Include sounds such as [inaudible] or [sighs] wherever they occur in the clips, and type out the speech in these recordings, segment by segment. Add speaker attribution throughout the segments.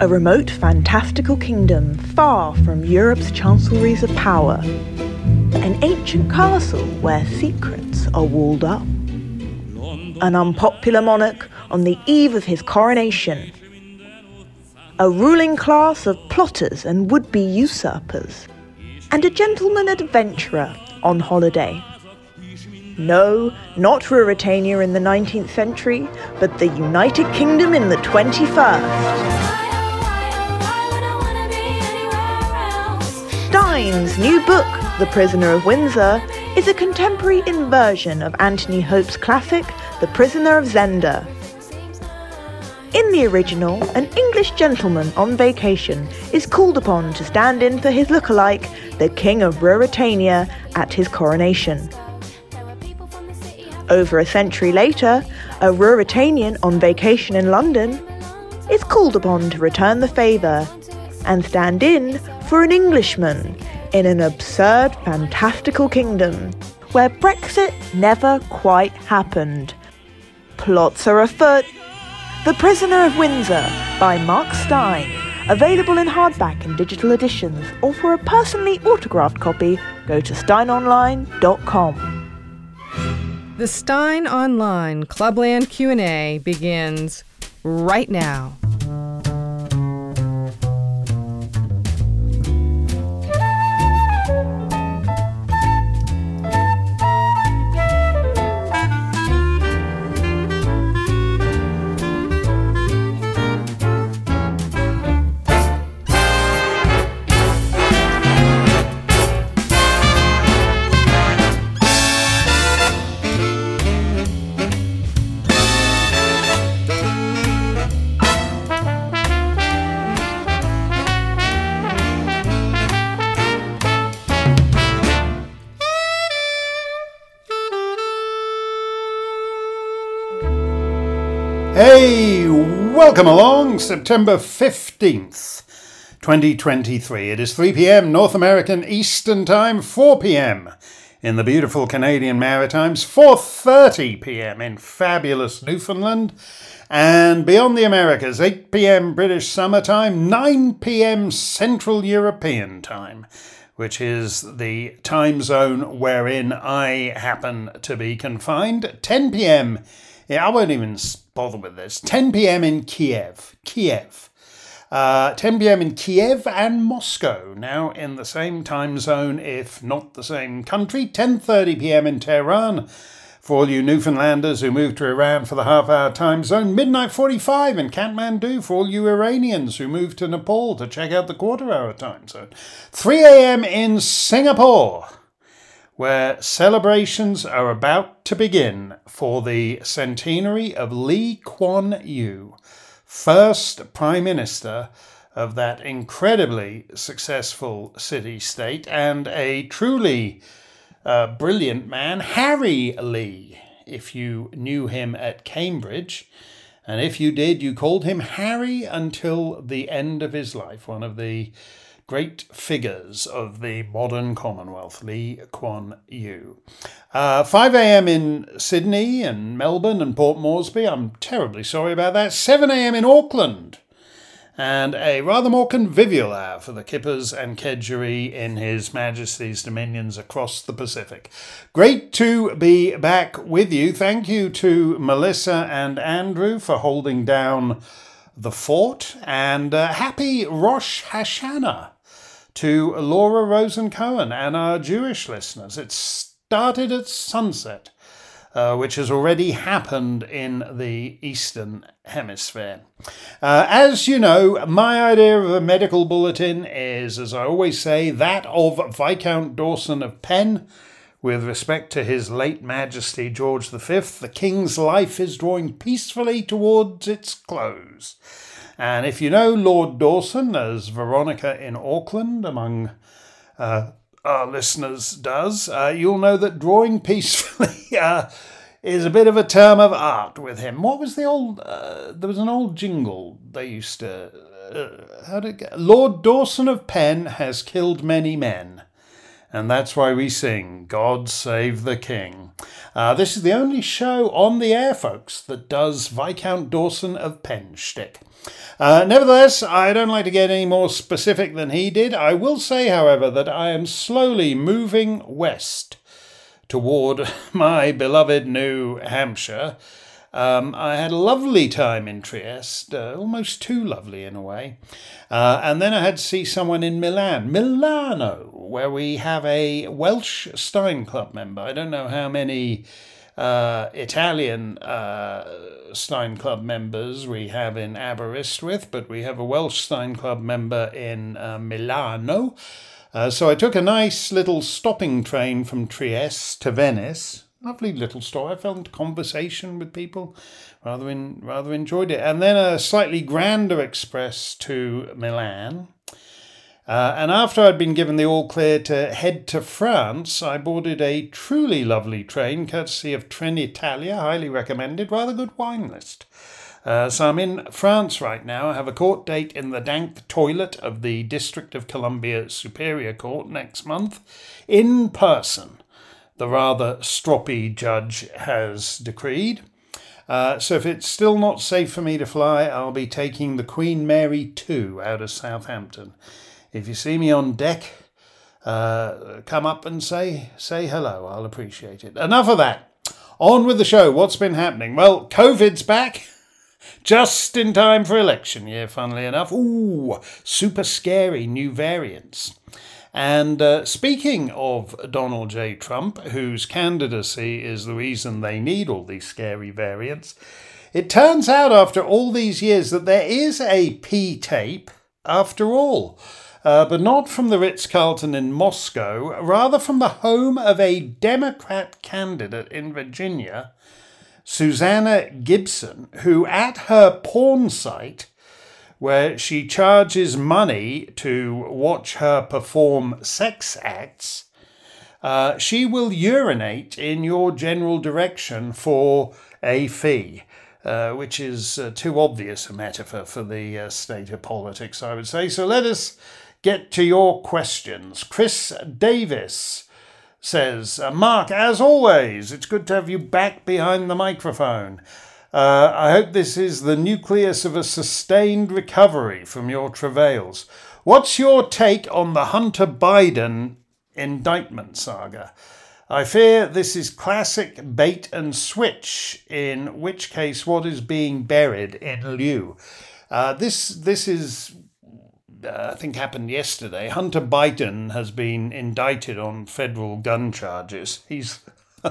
Speaker 1: a remote fantastical kingdom far from Europe's chancelleries of power. An ancient castle where secrets are walled up. An unpopular monarch on the eve of his coronation. A ruling class of plotters and would be usurpers. And a gentleman adventurer on holiday. No, not Ruritania in the 19th century, but the United Kingdom in the 21st. Steyn's new book, The Prisoner of Windsor, is a contemporary inversion of Anthony Hope's classic, The Prisoner of Zenda. In the original, an English gentleman on vacation is called upon to stand in for his lookalike, the King of Ruritania, at his coronation. Over a century later, a Ruritanian on vacation in London is called upon to return the favour and stand in for an Englishman in an absurd, fantastical kingdom where Brexit never quite happened. Plots are afoot. The Prisoner of Windsor by Mark Steyn, Available in hardback and digital editions, or for a personally autographed copy, go to steynonline.com.
Speaker 2: The Steyn Online Clubland Q&A begins right now.
Speaker 3: Welcome along, September 15th, 2023. It is 3 pm North American Eastern Time, 4 pm in the beautiful Canadian Maritimes, 4:30 pm in fabulous Newfoundland, and beyond the Americas, 8 pm British Summer Time, 9 pm Central European Time which is the time zone wherein I happen to be confined. 10 pm, yeah, I won't even bother with this. 10 p.m. in Kiev. Kiev. Uh, 10 p.m. in Kiev and Moscow, now in the same time zone, if not the same country. 10:30 p.m. in Tehran. For all you Newfoundlanders who moved to Iran for the half-hour time zone, midnight 45 in Kathmandu. For all you Iranians who moved to Nepal to check out the quarter-hour time zone, 3 a.m. in Singapore where celebrations are about to begin for the centenary of Lee Kuan Yew, first Prime Minister of that incredibly successful city state, and a truly uh, brilliant man, Harry Lee, if you knew him at Cambridge. And if you did, you called him Harry until the end of his life, one of the great figures of the modern Commonwealth, Lee Kuan Yew. Uh, 5 a.m. in Sydney and Melbourne and Port Moresby. I'm terribly sorry about that. 7 a.m. in Auckland. And a rather more convivial hour for the Kippers and Kedgeree in His Majesty's dominions across the Pacific. Great to be back with you. Thank you to Melissa and Andrew for holding down the fort. And uh, happy Rosh Hashanah to Laura Rosen Cohen and our Jewish listeners. It started at sunset, uh, which has already happened in the Eastern Hemisphere. Uh, as you know, my idea of a medical bulletin is, as I always say, that of Viscount Dawson of Penn. With respect to his late Majesty George V, the King's life is drawing peacefully towards its close. And if you know Lord Dawson, as Veronica in Auckland, among uh, our listeners, does, uh, you'll know that drawing peacefully [laughs] uh, is a bit of a term of art with him. What was the old? Uh, there was an old jingle they used to. Uh, how it go? Lord Dawson of Penn has killed many men And that's why we sing God Save the King. Uh, this is the only show on the air, folks, that does Viscount Dawson of Penshtick. Uh, nevertheless, I don't like to get any more specific than he did. I will say, however, that I am slowly moving west toward [laughs] my beloved New Hampshire. Um, I had a lovely time in Trieste, uh, almost too lovely in a way. Uh, and then I had to see someone in Milan, Milano, where we have a Welsh Steyn Club member. I don't know how many uh, Italian uh, Steyn Club members we have in Aberystwyth, but we have a Welsh Steyn Club member in uh, Milano. Uh, so I took a nice little stopping train from Trieste to Venice. Lovely little store. I found conversation with people, rather in, rather enjoyed it, and then a slightly grander express to Milan. Uh, and after I'd been given the all clear to head to France, I boarded a truly lovely train courtesy of Trenitalia, highly recommended, rather good wine list. Uh, so I'm in France right now. I have a court date in the dank toilet of the District of Columbia Superior Court next month, in person. The rather stroppy judge has decreed. Uh, so if it's still not safe for me to fly, I'll be taking the Queen Mary 2 out of Southampton. If you see me on deck, uh, come up and say say hello. I'll appreciate it. Enough of that. On with the show. What's been happening? Well, COVID's back. Just in time for election year, funnily enough. Ooh, super scary new variants. And uh, speaking of Donald J. Trump, whose candidacy is the reason they need all these scary variants, it turns out after all these years that there is a P tape after all. Uh, but not from the Ritz Carlton in Moscow, rather from the home of a Democrat candidate in Virginia, Susanna Gibson, who at her porn site, where she charges money to watch her perform sex acts, uh, she will urinate in your general direction for a fee. Uh, which is uh, too obvious a metaphor for the uh, state of politics, I would say. So let us get to your questions. Chris Davis says, uh, Mark, as always, it's good to have you back behind the microphone. Uh, I hope this is the nucleus of a sustained recovery from your travails. What's your take on the Hunter Biden indictment saga? I fear this is classic bait and switch, in which case, what is being buried in lieu? Uh, this this is uh, I think happened yesterday. Hunter Biden has been indicted on federal gun charges. He's [laughs]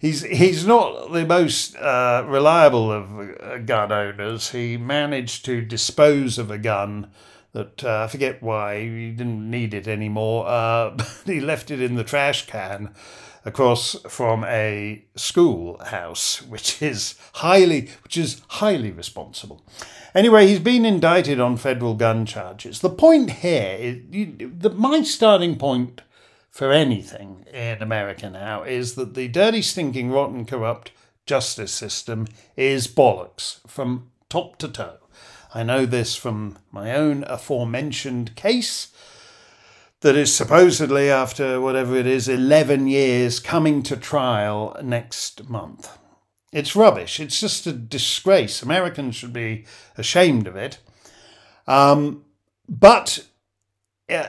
Speaker 3: he's he's not the most uh, reliable of uh, gun owners. He managed to dispose of a gun that uh, I forget why he didn't need it anymore. Uh, [laughs] he left it in the trash can across from a schoolhouse, which is highly which is highly responsible. Anyway, he's been indicted on federal gun charges. The point here is you, the, my starting point for anything in America now is that the dirty, stinking, rotten, corrupt justice system is bollocks from top to toe. I know this from my own aforementioned case that is supposedly, after whatever it is, 11 years, coming to trial next month. It's rubbish. It's just a disgrace. Americans should be ashamed of it. Um, but uh,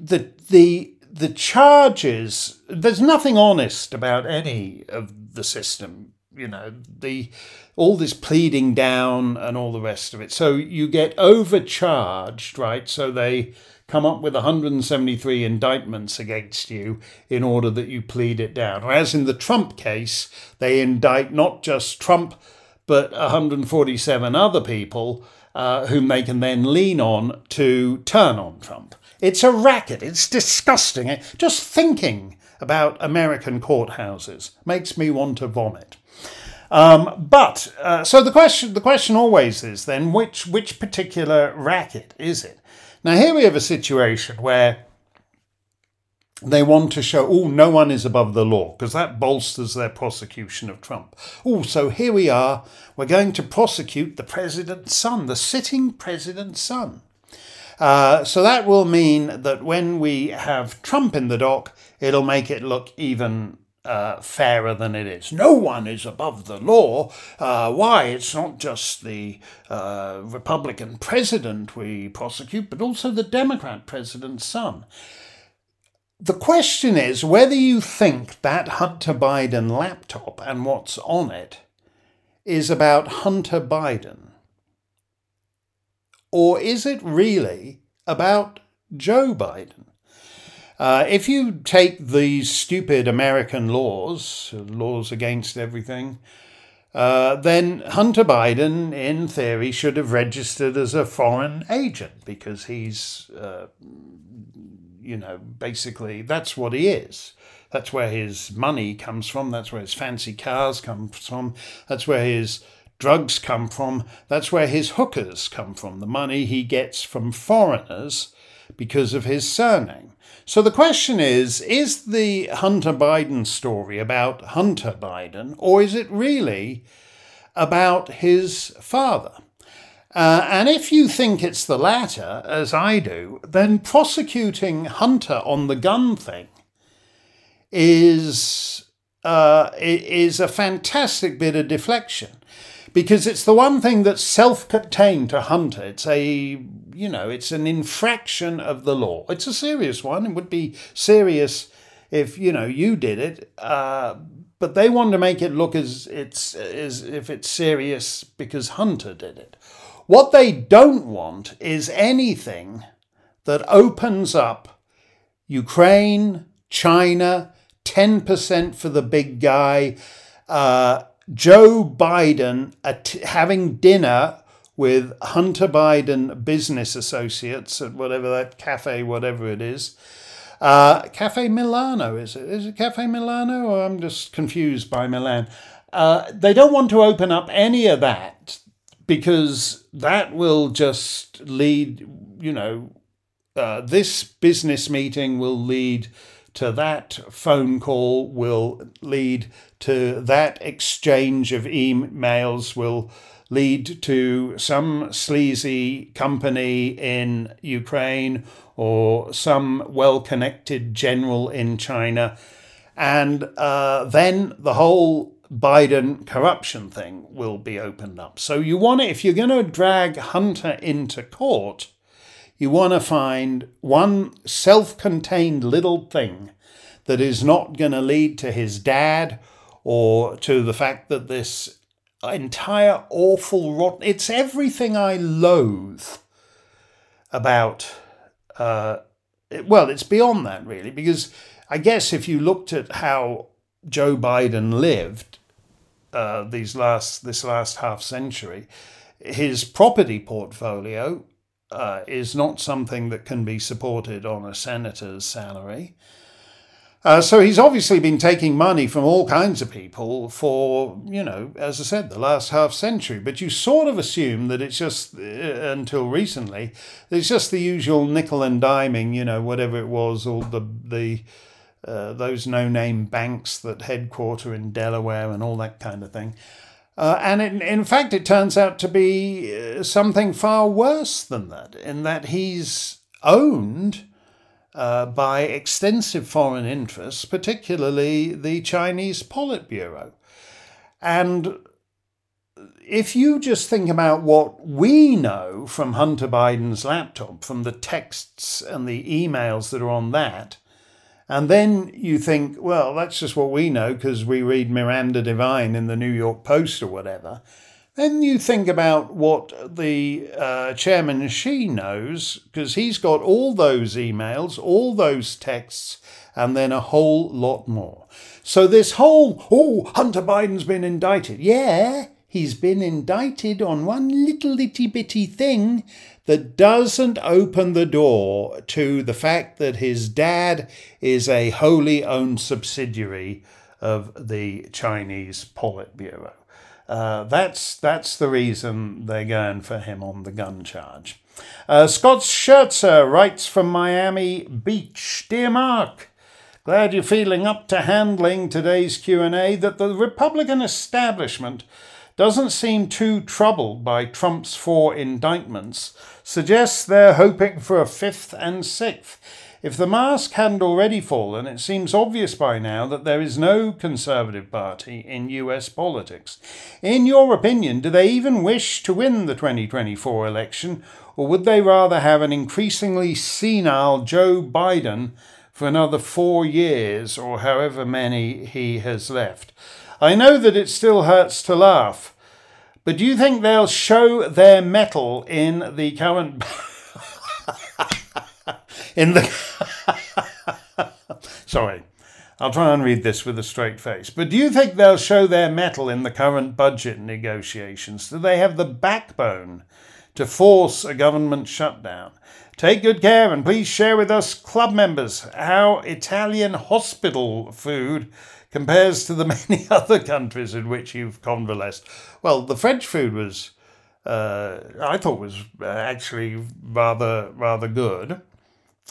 Speaker 3: the the the charges. There's nothing honest about any of the system. You know the all this pleading down and all the rest of it. So you get overcharged, right? So they come up with 173 indictments against you in order that you plead it down. Whereas in the Trump case, they indict not just Trump, but 147 other people uh, whom they can then lean on to turn on Trump. It's a racket. It's disgusting. Just thinking about American courthouses makes me want to vomit. Um, but uh, so the question the question always is then which which particular racket is it? Now, here we have a situation where they want to show, oh, no one is above the law, because that bolsters their prosecution of Trump. Oh, so here we are, we're going to prosecute the president's son, the sitting president's son. Uh, so that will mean that when we have Trump in the dock, it'll make it look even uh, fairer than it is. No one is above the law. Uh, why? It's not just the uh, Republican president we prosecute, but also the Democrat president's son. The question is whether you think that Hunter Biden laptop and what's on it is about Hunter Biden. Or is it really about Joe Biden? Uh, if you take these stupid American laws, laws against everything, uh, then Hunter Biden, in theory, should have registered as a foreign agent because he's, uh, you know, basically that's what he is. That's where his money comes from. That's where his fancy cars come from. That's where his drugs come from. That's where his hookers come from. The money he gets from foreigners because of his surname. So the question is is the Hunter Biden story about Hunter Biden, or is it really about his father? Uh, and if you think it's the latter, as I do, then prosecuting Hunter on the gun thing is uh, is a fantastic bit of deflection because it's the one thing that's self-contained to Hunter. It's a you know, it's an infraction of the law. It's a serious one. It would be serious if you know you did it, uh, but they want to make it look as it's as if it's serious because Hunter did it. What they don't want is anything that opens up Ukraine, China, ten percent for the big guy. Uh, Joe Biden at- having dinner with Hunter Biden business associates at whatever that cafe, whatever it is. Uh, cafe Milano, is it? Is it Cafe Milano? Or I'm just confused by Milan. Uh, they don't want to open up any of that because that will just lead, you know, uh, this business meeting will lead to that phone call, will lead to that exchange of emails, will lead to some sleazy company in Ukraine or some well connected general in China. And uh, then the whole Biden corruption thing will be opened up. So you want to, if you're going to drag Hunter into court, you want to find one self contained little thing that is not going to lead to his dad or to the fact that this entire awful rotten. It's everything I loathe about. Uh, well, it's beyond that really, because I guess if you looked at how Joe Biden lived uh, these last this last half century, his property portfolio uh, is not something that can be supported on a senator's salary. Uh, so he's obviously been taking money from all kinds of people for, you know, as I said, the last half century. But you sort of assume that it's just, uh, until recently, it's just the usual nickel and diming, you know, whatever it was, all the, the uh, those no name banks that headquarter in Delaware and all that kind of thing. Uh, and in, in fact, it turns out to be uh, something far worse than that, in that he's owned uh, by extensive foreign interests, particularly the Chinese Politburo. And if you just think about what we know from Hunter Biden's laptop, from the texts and the emails that are on that, and then you think, well, that's just what we know because we read Miranda Devine in the New York Post or whatever. Then you think about what the uh, chairman Xi knows, because he's got all those emails, all those texts, and then a whole lot more. So this whole, oh, Hunter Biden's been indicted. Yeah, he's been indicted on one little itty bitty thing that doesn't open the door to the fact that his dad is a wholly owned subsidiary of the Chinese Politburo. Uh, that's that's the reason they're going for him on the gun charge. Uh, Scott Scherzer writes from Miami Beach, dear Mark. Glad you're feeling up to handling today's Q&A that the Republican establishment doesn't seem too troubled by Trump's four indictments, suggests they're hoping for a fifth and sixth. If the mask hadn't already fallen, it seems obvious by now that there is no Conservative Party in US politics. In your opinion, do they even wish to win the 2024 election, or would they rather have an increasingly senile Joe Biden for another four years, or however many he has left? I know that it still hurts to laugh, but do you think they'll show their mettle in the current. [laughs] in the. [laughs] Sorry. I'll try and read this with a straight face. But do you think they'll show their mettle in the current budget negotiations? Do they have the backbone to force a government shutdown? Take good care and please share with us, club members, how Italian hospital food compares to the [laughs] many other countries in which you've convalesced. Well, the French food was, uh, I thought, was uh, actually rather rather good.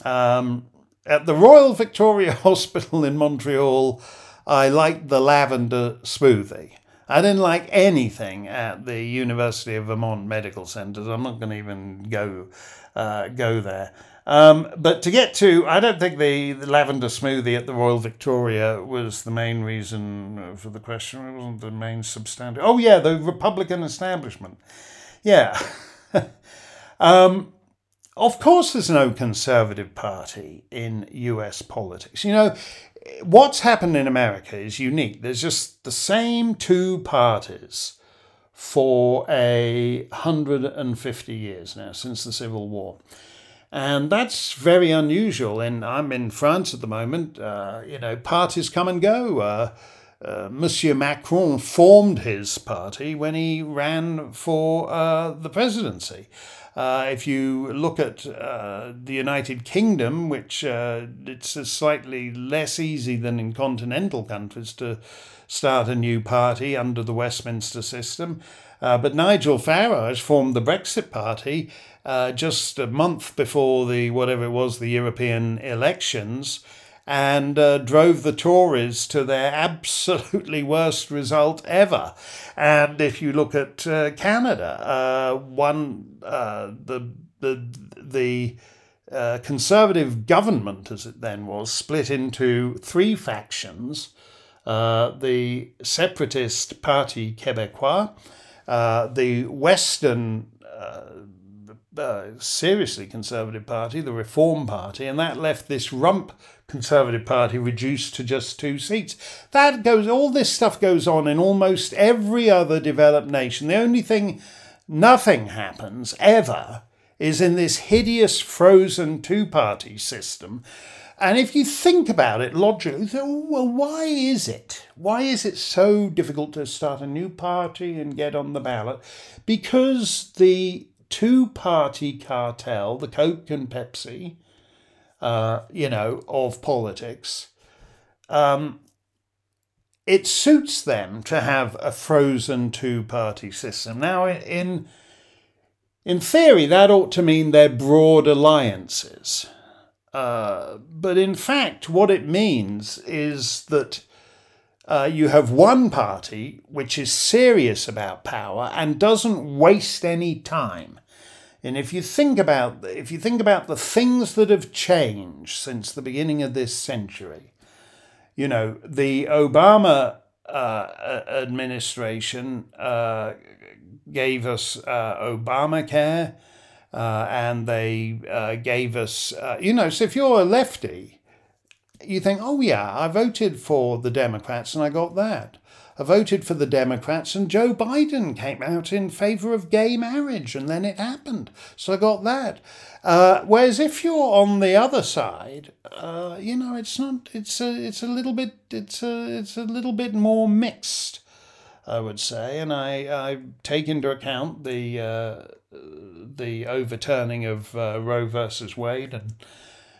Speaker 3: Um, at the Royal Victoria [laughs] Hospital in Montreal, I liked the lavender smoothie. I didn't like anything at the University of Vermont Medical Centres. I'm not going to even go uh, go there. Um, but to get to, I don't think the, the, lavender smoothie at the Royal Victoria was the main reason for the question. It wasn't the main substantive. Oh yeah, the Republican establishment. Yeah. [laughs] um, of course, there's no Conservative Party in US politics. You know, what's happened in America is unique. There's just the same two parties for a 150 years now, since the Civil War. And that's very unusual. And I'm in France at the moment. Uh, you know, parties come and go. Uh, uh, Monsieur Macron formed his party when he ran for uh, the presidency. Uh, if you look at uh, the United Kingdom, which it's slightly less easy than in continental countries to start a new party under the Westminster system, uh, but Nigel Farage formed the Brexit Party uh, just a month before the whatever it was the European elections and uh, drove the Tories to their absolutely [laughs] worst result ever. And if you look at uh, Canada, uh, one uh, the the the uh, conservative government, as it then was, split into three factions: uh, the separatist Parti Québécois, the Western uh, seriously conservative party, the Reform Party, and that left this rump Conservative Party reduced to just two seats. That goes, all this stuff goes on in almost every other developed nation. The only thing, nothing happens ever, is in this hideous frozen two party system. And if you think about it logically, well, why is it? Why is it so difficult to start a new party and get on the ballot? Because the two party cartel, the Coke and Pepsi, uh, you know, of politics, um, it suits them to have a frozen two party system. Now, in, in theory, that ought to mean they're broad alliances. Uh, but in fact, what it means is that uh, you have one party which is serious about power and doesn't waste any time. And if you think about if you think about the things that have changed since the beginning of this century, you know the Obama uh, administration uh, gave us uh, Obamacare, uh, and they uh, gave us uh, you know. So if you're a lefty, you think, oh yeah, I voted for the Democrats and I got that. I voted for the Democrats, and Joe Biden came out in favour of gay marriage, and then it happened. So I got that. Uh, whereas if you're on the other side, uh, you know, it's not. It's a. It's a little bit. It's a. It's a little bit more mixed. I would say, and I, I take into account the uh, the overturning of uh, Roe versus Wade and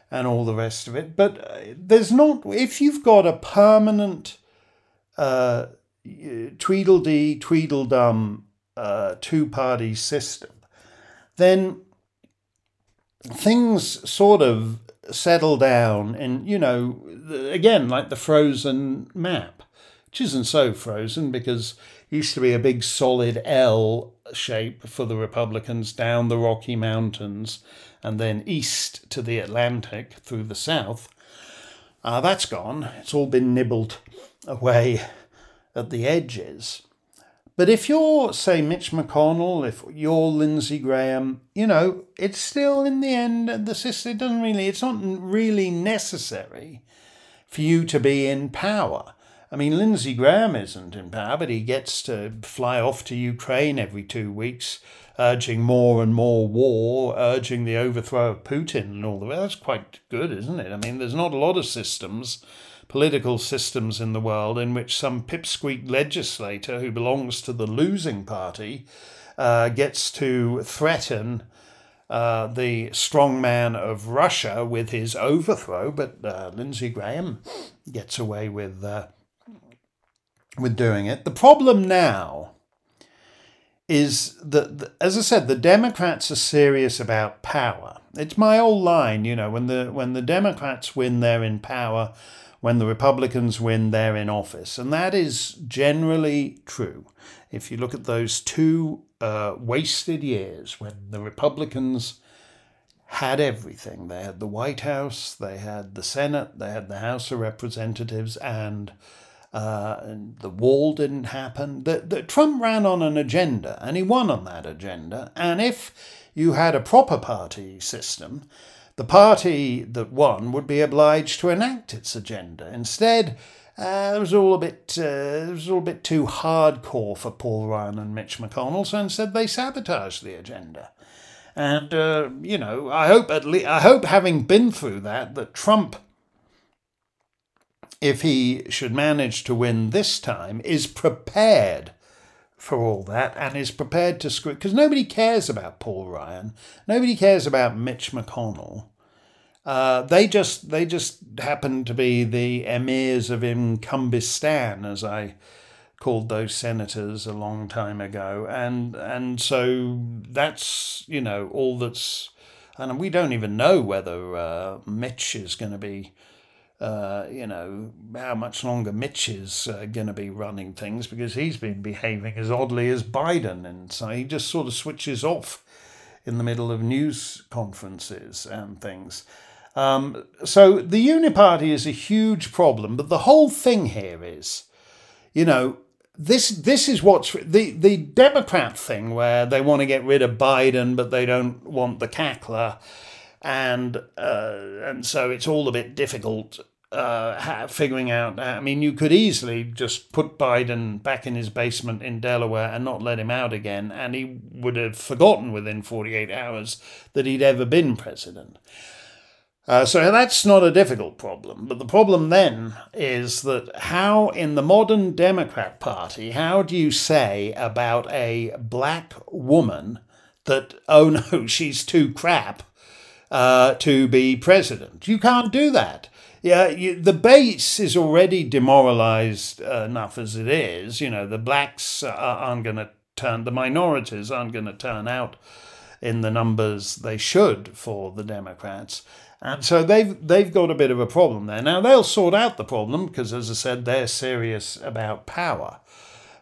Speaker 3: and all the rest of it. But uh, there's not if you've got a permanent uh, Tweedledee, Tweedledum uh, two party system, then things sort of settle down and, you know, again, like the frozen map, which isn't so frozen because used to be a big solid L shape for the Republicans down the Rocky Mountains and then east to the Atlantic through the south. Uh, that's gone. It's all been nibbled away at the edges. But if you're, say, Mitch McConnell, if you're Lindsey Graham, you know, it's still in the end, the system doesn't really, it's not really necessary for you to be in power. I mean, Lindsey Graham isn't in power, but he gets to fly off to Ukraine every two weeks, urging more and more war, urging the overthrow of Putin and all the rest. That's quite good, isn't it? I mean, there's not a lot of systems political systems in the world in which some pipsqueak legislator who belongs to the losing party uh, gets to threaten uh, the strongman of Russia with his overthrow, but uh, Lindsey Graham gets away with uh, with doing it. The problem now is that, as I said, the Democrats are serious about power. It's my old line, you know, when the when the Democrats win, they're in power when the Republicans win, they're in office. And that is generally true. If you look at those two uh, wasted years when the Republicans had everything they had the White House, they had the Senate, they had the House of Representatives, and, uh, and the wall didn't happen. The, the, Trump ran on an agenda and he won on that agenda. And if you had a proper party system, the party that won would be obliged to enact its agenda. Instead, uh, it was all a bit uh, it was all a bit too hardcore for Paul Ryan and Mitch McConnell, so instead they sabotaged the agenda. And uh, you know, I hope at least I hope having been through that, that Trump, if he should manage to win this time, is prepared for all that and is prepared to screw because nobody cares about Paul Ryan, nobody cares about Mitch McConnell. Uh, they just they just happen to be the emirs of Incumbistan, as I called those senators a long time ago, and and so that's you know all that's, and we don't even know whether uh, Mitch is going to be uh, you know, how much longer Mitch is uh, going to be running things because he's been behaving as oddly as Biden. And so he just sort of switches off in the middle of news conferences and things. Um, so the Uniparty is a huge problem, but the whole thing here is, you know, this this is what's the the Democrat thing where they want to get rid of Biden, but they don't want the cackler and uh, and so it's all a bit difficult uh, figuring out. I mean, you could easily just put Biden back in his basement in Delaware and not let him out again, and he would have forgotten within 48 hours that he'd ever been president. Uh, so that's not a difficult problem. But the problem then is that how, in the modern Democrat Party, how do you say about a black woman that, oh [laughs] no, she's too crap uh, to be president. You can't do that. Yeah, you, the base is already demoralized enough as it is. You know, the blacks aren't going to turn, the minorities aren't going to turn out in the numbers they should for the Democrats. And so they've they've got a bit of a problem there. Now they'll sort out the problem because, as I said, they're serious about power.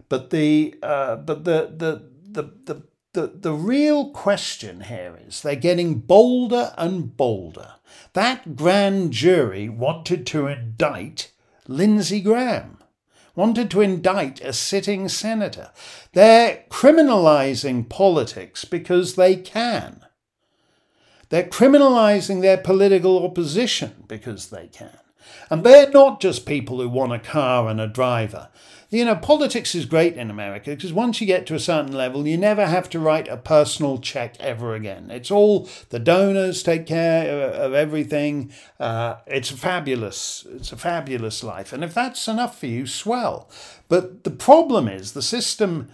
Speaker 3: But the uh, but the the the the the, the real question here is they're getting bolder and bolder. That grand jury wanted to indict Lindsey Graham, wanted to indict a sitting senator. They're criminalizing politics because they can. They're criminalizing their political opposition because they can. And they're not just people who want a car and a driver. You know, politics is great in America because once you get to a certain level, you never have to write a personal check ever again. It's all the donors take care of everything. Uh, it's fabulous. It's a fabulous life. And if that's enough for you, swell. But the problem is the system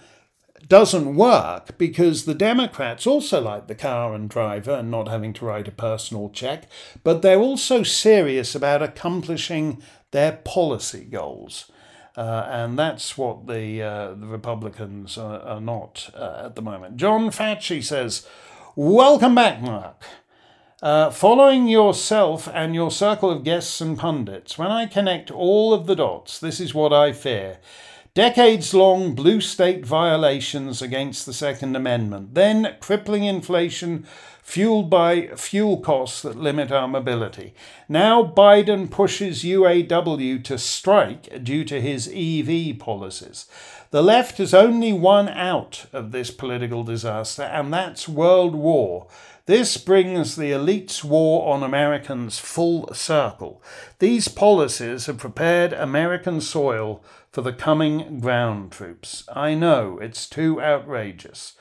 Speaker 3: doesn't work because the Democrats also like the car and driver and not having to write a personal check, but they're also serious about accomplishing their policy goals. Uh, and that's what the, uh, the Republicans are, are not uh, at the moment. John Fatchy says, Welcome back, Mark. Uh, following yourself and your circle of guests and pundits, when I connect all of the dots, this is what I fear. Decades long blue state violations against the Second Amendment, then crippling inflation fueled by fuel costs that limit our mobility. Now Biden pushes UAW to strike due to his EV policies. The left has only one out of this political disaster, and that's world war. This brings the elite's war on Americans full circle. These policies have prepared American soil for the coming ground troops. I know, it's too outrageous.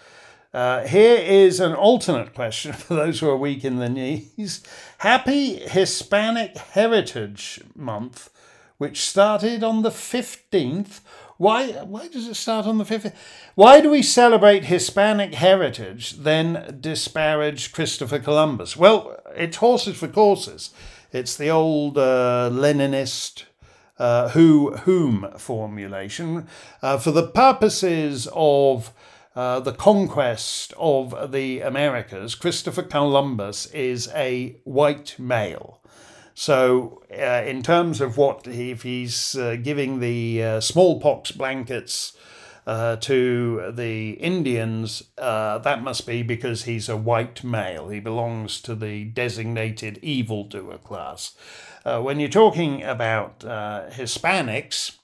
Speaker 3: Uh, here is an alternate question [laughs] for those who are weak in the knees. Happy Hispanic Heritage Month, which started on the 15th. Why, why does it start on the 15th? Why do we celebrate Hispanic heritage, then disparage Christopher Columbus? Well, it's horses for courses. It's the old uh, Leninist uh, who whom formulation. Uh, for the purposes of uh, the conquest of the Americas, Christopher Columbus is a white male. So, uh, in terms of what, if he's uh, giving the uh, smallpox blankets uh, to the Indians, that must be because he's a white male. He belongs to the designated evildoer class. when you're talking about Hispanics,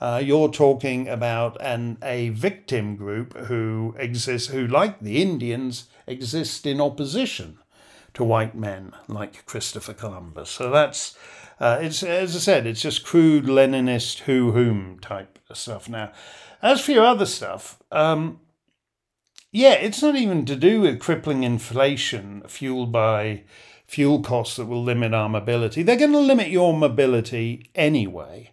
Speaker 3: uh, you're talking about an a victim group who exists, who, like the Indians, exist in opposition to white men like Christopher Columbus. So that's uh, it's as I said, it's just crude Leninist who whom type stuff. Now, as for your other stuff, um, yeah, it's not even to do with crippling inflation fueled by fuel costs that will limit our mobility. They're going to limit your mobility anyway.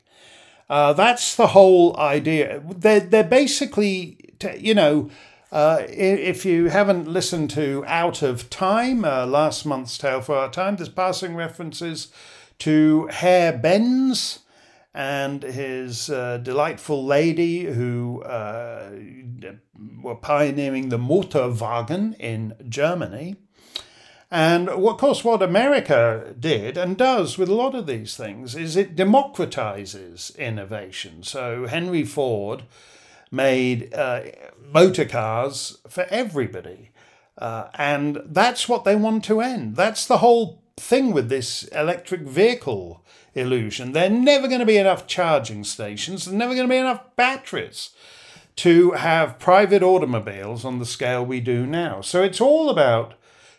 Speaker 3: Uh, that's the whole idea. They're, they're basically, you know, uh, if you haven't listened to Out of Time, uh, last month's Tale for Our Time, there's passing references to Herr Benz and his uh, delightful lady who uh, were pioneering the Motorwagen in Germany. And of course, what America did and does with a lot of these things is it democratizes innovation. So Henry Ford made uh, motor cars for everybody. Uh, and that's what they want to end. That's the whole thing with this electric vehicle illusion. There are never going to be enough charging stations, there's never going to be enough batteries to have private automobiles on the scale we do now. So it's all about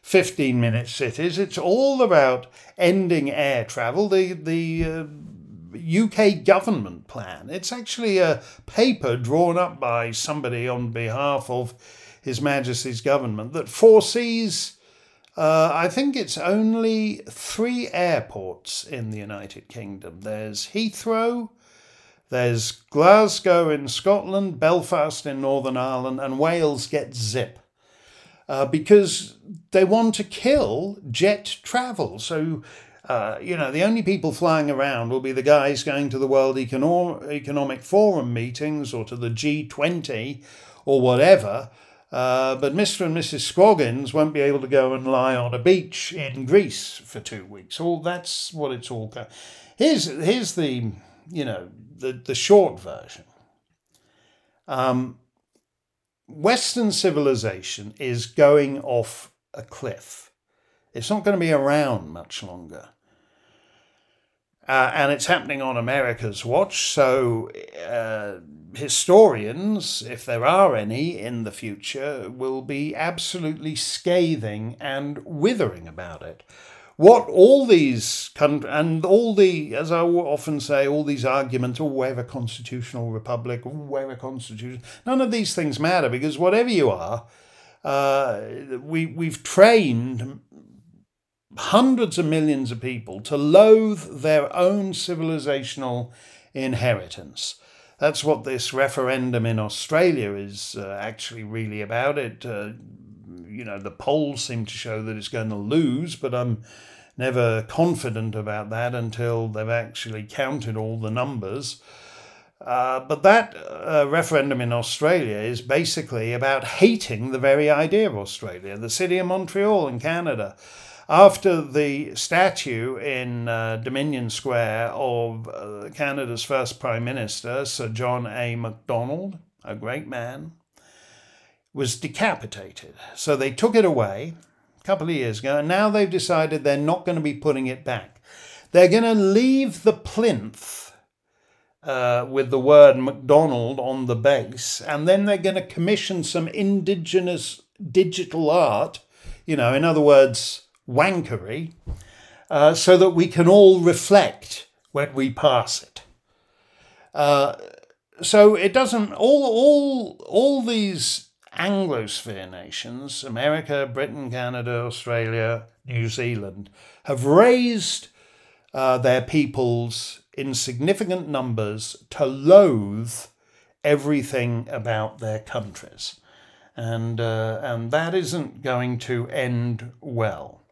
Speaker 3: 15 minute cities. It's all about ending air travel. The, the uh, UK government plan. It's actually a paper drawn up by somebody on behalf of His Majesty's government that foresees, uh, I think it's only three airports in the United Kingdom. There's Heathrow, there's Glasgow in Scotland, Belfast in Northern Ireland, and Wales gets zip uh, because they want to kill jet travel. So, uh, you know, the only people flying around will be the guys going to the World Econo- Economic Forum meetings or to the G20 or whatever. Uh, but Mr. and Mrs. Scroggins won't be able to go and lie on a beach in Greece for two weeks. All that's what it's all. Co- here's here's the you know the the short version. Um, Western civilization is going off a cliff. It's not going to be around much longer. Uh, and it's happening on America's watch. So, uh, historians, if there are any in the future, will be absolutely scathing and withering about it what all these and all the, as I often say, all these arguments, oh, we're a constitutional republic, oh, we're a constitution. None of these things matter because whatever you are, uh, we we've trained hundreds of millions of people to loathe their own civilizational inheritance. That's what this referendum in Australia is uh, actually really about. It uh, you know, the polls seem to show that it's going to lose, but I'm never confident about that until they've actually counted all the numbers. Uh, but that uh, referendum in Australia is basically about hating the very idea of Australia. The city of Montreal in Canada, after the statue in uh, Dominion Square of uh, Canada's first Prime Minister, Sir John A. Macdonald, a great man, was decapitated. So they took it away a couple of years ago, and now they've decided they're not going to be putting it back. They're going to leave the plinth uh, with the word Macdonald on the base, and then they're going to commission some indigenous digital art, you know, in other words, wankery, uh, so that we can all reflect when we pass it. Uh, so it doesn't all all all these Anglosphere nations, America, Britain, Canada, Australia, New Zealand, have raised uh, their peoples in significant numbers to loathe everything about their countries. And, uh, and that isn't going to end well.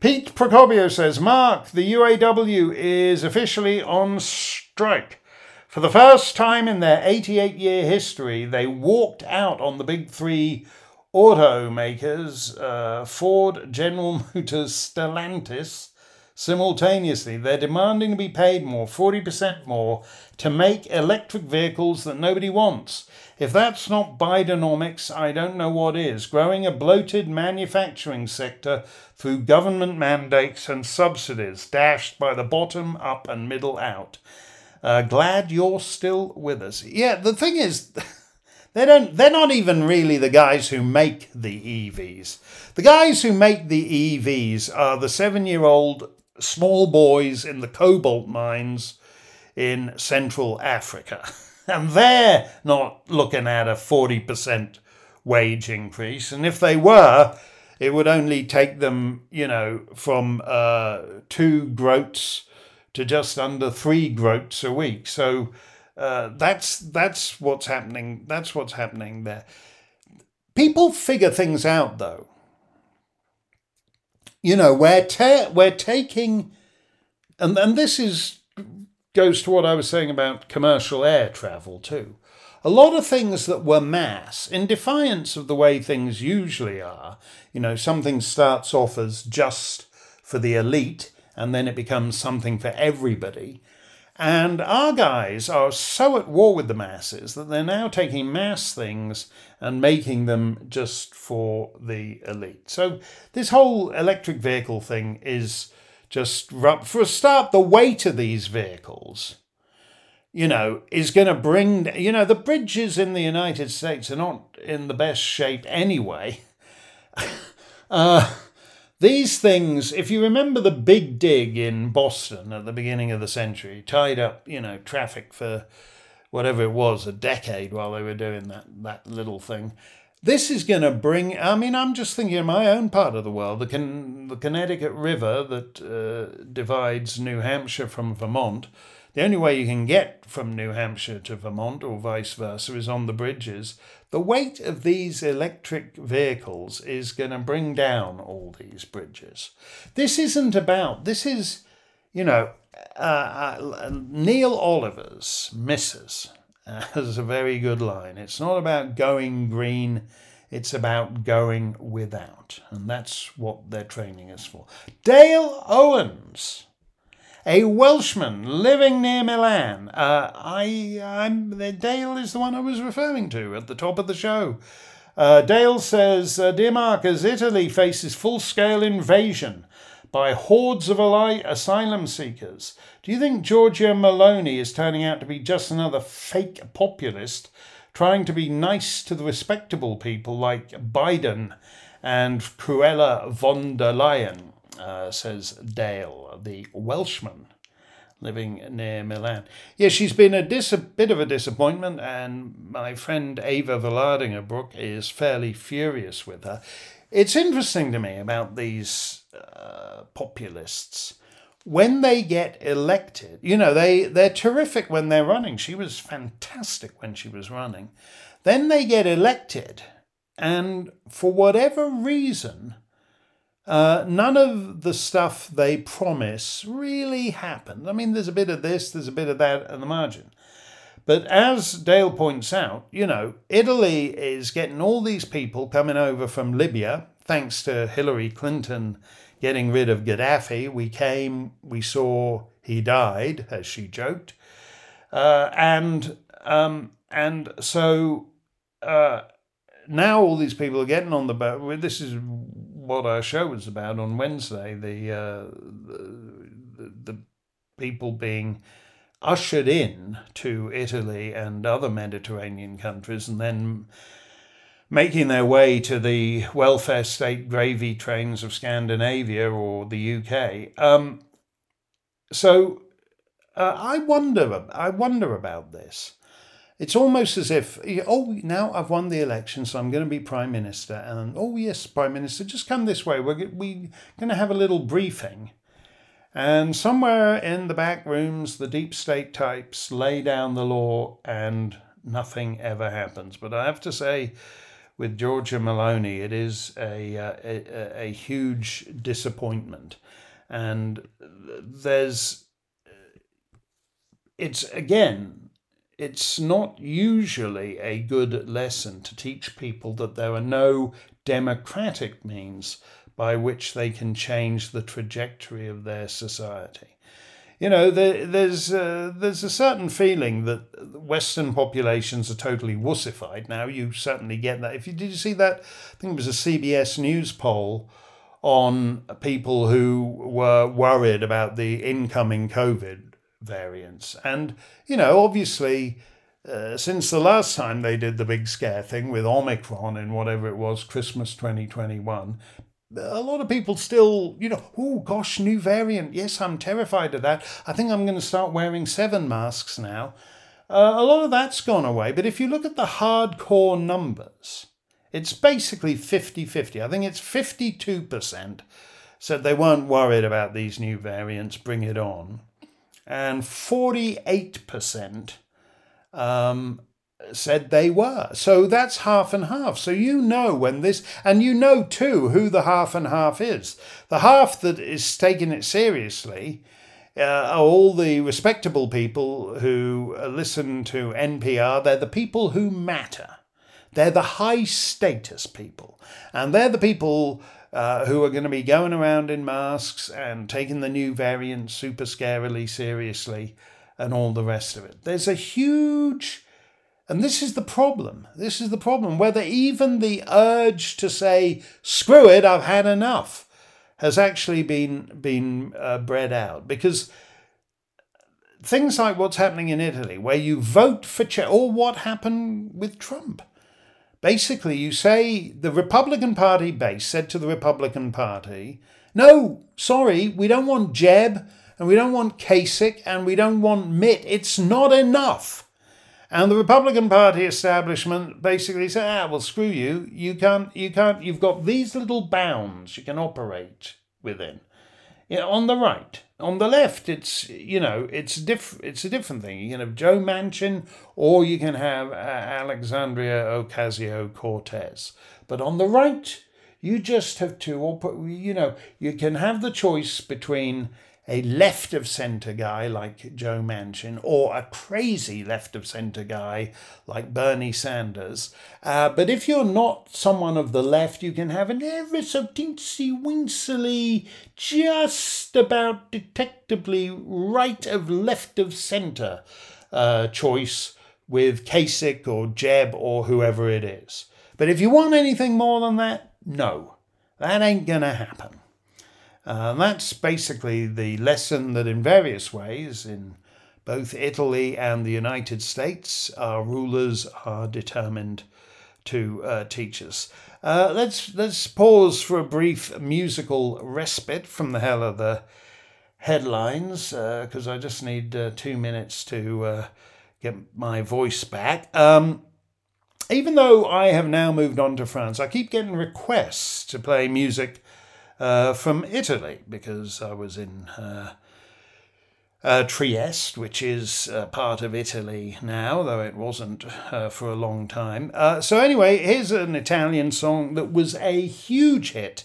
Speaker 3: Pete Procopio says Mark, the UAW is officially on strike. For the first time in their 88 year history, they walked out on the big three automakers uh, Ford, General [laughs] Motors, Stellantis, Simultaneously, they're demanding to be paid more, 40% more, to make electric vehicles that nobody wants. If that's not Bidenomics, I don't know what is. Growing a bloated manufacturing sector through government mandates and subsidies, dashed by the bottom up and middle out. Uh, glad you're still with us. Yeah, the thing is. [laughs] They don't they're not even really the guys who make the EVs. The guys who make the EVs are the 7-year-old small boys in the cobalt mines in Central Africa. [laughs] And they're not looking at a 40% wage increase. And if they were, it would only take them, you know, from uh, two groats to just under three groats a week. So uh, that's that's what's happening. That's what's happening there. People figure things out, though you know, we're ta- we're taking, and and this is goes to what I was saying about commercial air travel too. A lot of things that were mass, in defiance of the way things usually are, you know, something starts off as just for the elite and then it becomes something for everybody. And our guys are so at war with the masses that they're now taking mass things and making them just for the elite. So this whole electric vehicle thing is just for a start the weight of these vehicles you know is going to bring you know the bridges in the United States are not in the best shape anyway. [laughs] uh, these things, if you remember the big dig in Boston at the beginning of the century, tied up, you know, traffic for whatever it was, a decade while they were doing that, that little thing. This is going to bring, I mean, I'm just thinking in my own part of the world, the, Con- the Connecticut River that uh, divides New Hampshire from Vermont. The only way you can get from New Hampshire to Vermont or vice versa is on the bridges. The weight of these electric vehicles is going to bring down all these bridges. This isn't about, this is, you know, uh, uh, Neil Oliver's Misses [laughs] has a very good line. It's not about going green, it's about going without. And that's what they're training us for. Dale Owens a Welshman living near Milan. Uh, I, I'm Dale is the one I was referring to at the top of the show. Uh, Dale says, uh, Dear Mark, as Italy faces full scale invasion by hordes of asylum seekers, do you think Giorgia Meloni is turning out to be just another fake populist trying to be nice to the respectable people like Biden and Cruella von der Leyen? Uh, says Dale, the Welshman living near Milan. Yeah, she's been a, dis- a bit of a disappointment, and my friend Eva Vlaardingerbroek is fairly furious with her. It's interesting to me about these uh, populists. When they get elected, you know, they, they're terrific when they're running. She was fantastic when she was running. Then they get elected, and for whatever reason, uh, none of the stuff they promise really happened. I mean, there's a bit of this, there's a bit of that at the margin. But as Dale points out, you know, Italy is getting all these people coming over from Libya, thanks to Hillary Clinton getting rid of Gaddafi. We came, we saw he died, as she joked. Uh, and um, and so uh, now all these people are getting on the boat. This is what our show was about on Wednesday. The uh, the, the people being ushered in to Italy and other Mediterranean countries, and then making their way to the welfare state gravy trains of Scandinavia or the UK. Um, so uh, I wonder. I wonder about this. It's almost as if, oh, now I've won the election, so I'm going to be prime minister. And oh, yes, prime minister, just come this way. We're, we going to have a little briefing. And somewhere in the back rooms, the deep state types lay down the law and nothing ever happens. But I have to say, with Giorgia Meloni, it is a, uh, a, a huge disappointment. And there's, it's again, it's not usually a good lesson to teach people that there are no democratic means by which they can change the trajectory of their society. You know, there, there's uh, there's a certain feeling that Western populations are totally wussified. Now you certainly get that. If you did you see that? I think it was a CBS News poll on people who were worried about the incoming COVID variants. And, you know, obviously, uh, since the last time they did the big scare thing with Omicron in whatever it was, Christmas 2021, a lot of people still, you know, oh gosh, new variant. Yes, I'm terrified of that. I think I'm going to start wearing seven masks now. Uh, a lot of that's gone away. But if you look at the hardcore numbers, it's basically 50 50. I think it's 52% said they weren't worried about these new variants, bring it on and 48% um, said they were. So that's half and half. So you know when this, and you know too who the half and half is. The half that is taking it seriously uh, are all the respectable people who listen to NPR. They're the people who matter. They're the high status people. And they're the people uh, who are going to be going around in masks and taking the new variant super scarily seriously and all the rest of it. There's a huge, and this is the problem. This is the problem, whether even the urge to say, screw it, I've had enough, has actually been, been uh, bred out. Because things like what's happening in Italy, where you vote for, or what happened with Trump Basically, you say the Republican Party base said to the Republican Party, no, sorry, we don't want Jeb and we don't want Kasich and we don't want Mitt. It's not enough. And the Republican Party establishment basically said, ah, well, screw you. You can't, you can't, you've got these little bounds you can operate within. On the right, on the left, it's you know it's diff- it's a different thing. You can have Joe Manchin or you can have uh, Alexandria Ocasio Cortez. But on the right, you just have to, or you know, you can have the choice between a left of centre guy like Joe Manchin or a crazy left of centre guy like Bernie Sanders. Uh, but if you're not someone of the left, you can have an ever so teensy wincily, just about detectably right of left of centre uh, choice with Kasich or Jeb or whoever it is. But if you want anything more than that, no, that ain't gonna happen. Uh, that's basically the lesson that, in various ways, in both Italy and the United States, our rulers are determined to uh, teach us. Uh, let's let's pause for a brief musical respite from the hell of the headlines because uh, I just need uh, two minutes to uh, get my voice back. Um, even though I have now moved on to France, I keep getting requests to play music uh, from Italy because I was in uh, uh, Trieste, which is part of Italy now, though it wasn't uh, for a long time. So, anyway, here's an Italian song that was a huge hit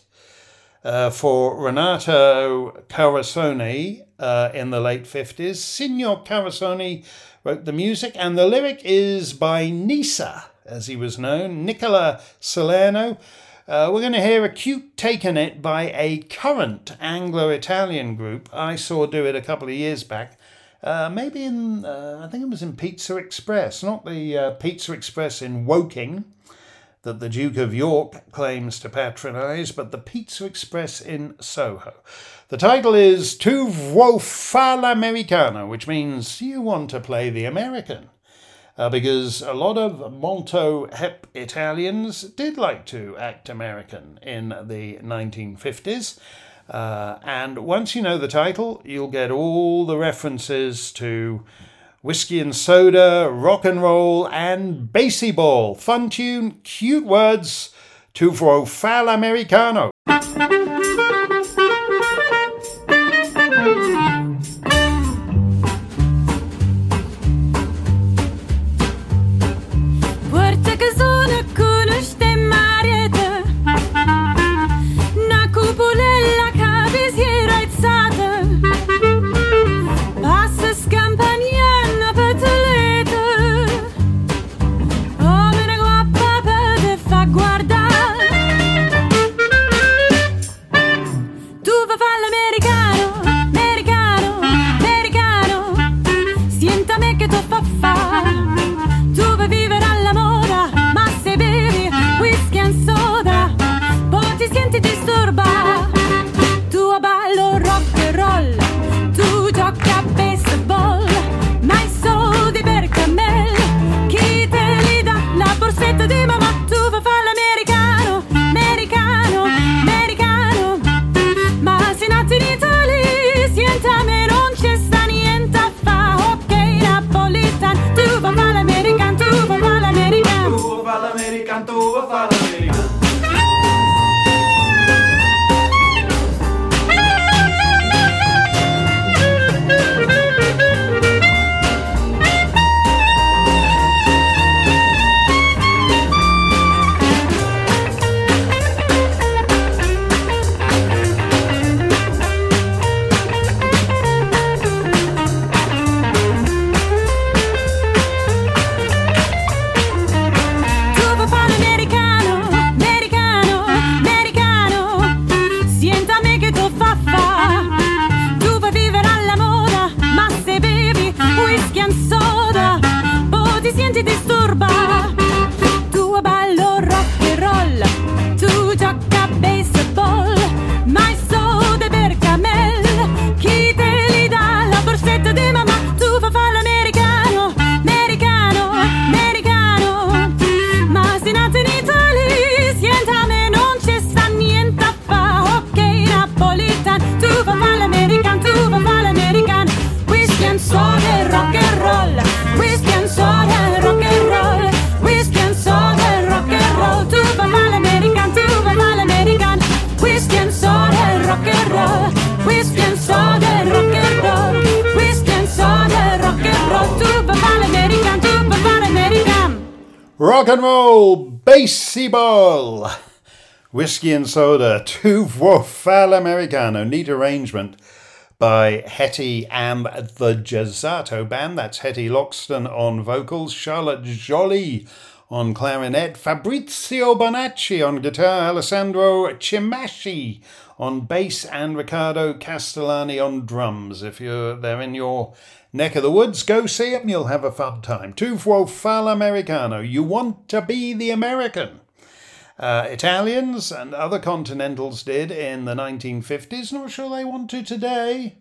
Speaker 3: uh, for Renato Carosone uh, in the late 50s. Signor Carosone wrote the music, and the lyric is by Nisa, as he was known, Nicola Salerno. Uh, we're going to hear a cute take on it by a current Anglo Italian group I saw do it a couple of years back. Uh, maybe in, uh, I think it was in Pizza Express, not the uh, Pizza Express in Woking that the Duke of York claims to patronise, but the Pizza Express in Soho. The title is Tu vuoi fare l'americano, which means you want to play the American uh, because a lot of molto hip Italians did like to act American in the 1950s. Uh, and once you know the title, you'll get all the references to whiskey and soda, rock and roll, and baseball. Fun tune, cute words to fare l'americano. Rock and soda, two fal americano, neat arrangement by Hetty and the Jazzato Band. That's Hetty Loxton on vocals, Charlotte Joly on clarinet, Fabrizio Bonacci on guitar, Alessandro Cimasci on bass, and Riccardo Castellani on drums. If you're there in your neck of the woods, go see and you'll have a fun time. Tu vuoi fare l'americano. You want to be the American. Uh, Italians and other continentals did in the 1950s. Not sure they want to today,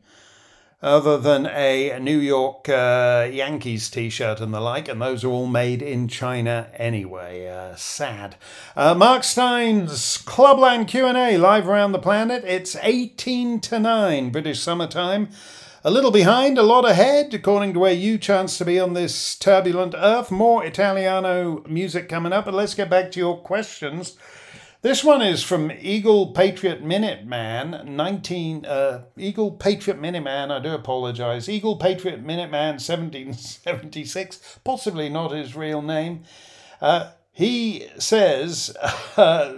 Speaker 3: other than a New York uh, Yankees t shirt and the like, and those are all made in China anyway. Uh, sad. Uh, Mark Steyn's Clubland Q&A live around the planet. It's 18 to 9 British summertime. A little behind, a lot ahead, according to where you chance to be on this turbulent earth. More Italiano music coming up, but let's get back to your questions. This one is from Eagle Patriot Minuteman, 19, uh, Eagle Patriot Minuteman, I do apologize. Eagle Patriot Minuteman, 1776, possibly not his real name. Uh, he says, [laughs] uh,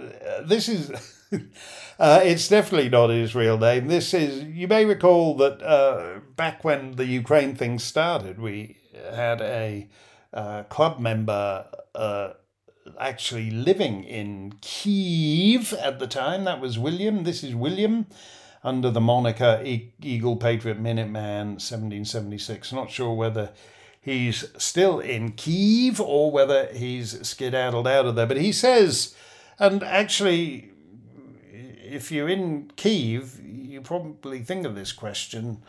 Speaker 3: this is [laughs] uh, it's definitely not his real name. This is, you may recall that uh, back when the Ukraine thing started, we had a uh, club member uh, actually living in Kiev at the time. That was William. This is William under the moniker Eagle Patriot Minuteman 1776. Not sure whether he's still in Kiev or whether he's skedaddled out of there. But he says, and actually, if you're in Kiev, you probably think of this question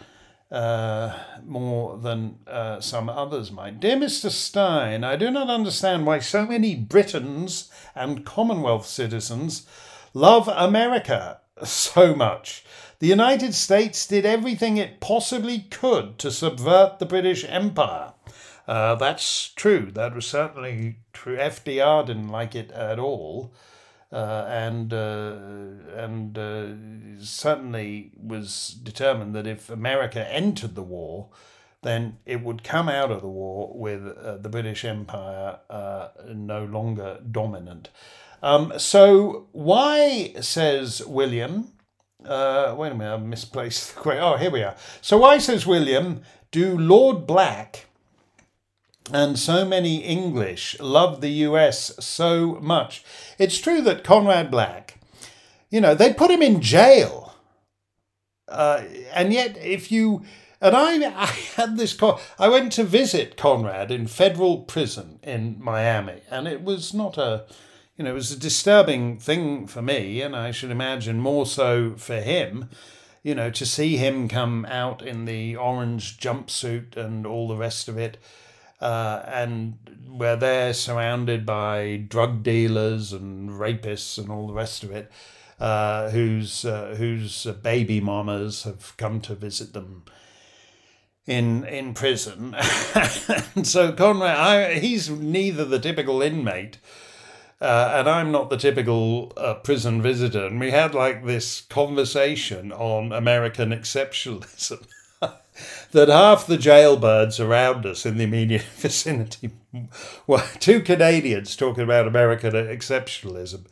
Speaker 3: uh, more than uh, some others might. Dear Mr. Steyn, I do not understand why so many Britons and Commonwealth citizens love America so much. The United States did everything it possibly could to subvert the British Empire. Uh, that's true. That was certainly true. FDR didn't like it at all. Uh, and uh, and uh, certainly was determined that if America entered the war, then it would come out of the war with uh, the British Empire uh, no longer dominant. Um, so why, says William, uh, wait a minute, I've misplaced the question. Oh, here we are. So why, says William, do Lord Black and so many English love the US so much. It's true that Conrad Black, you know, they put him in jail. Uh, and yet, if you. And I, [laughs] I had this. I went to visit Conrad in federal prison in Miami, and it was not a. You know, it was a disturbing thing for me, and I should imagine more so for him you know, to see him come out in the orange jumpsuit and all the rest of it, uh, and where they're surrounded by drug dealers and rapists and all the rest of it, uh, whose uh, whose baby mamas have come to visit them in in prison. [laughs] and so Conrad, I, he's neither the typical inmate. Uh, and I'm not the typical uh, prison visitor. And we had like this conversation on American exceptionalism. [laughs] that half the jailbirds around us in the immediate [laughs] vicinity were two Canadians talking about American exceptionalism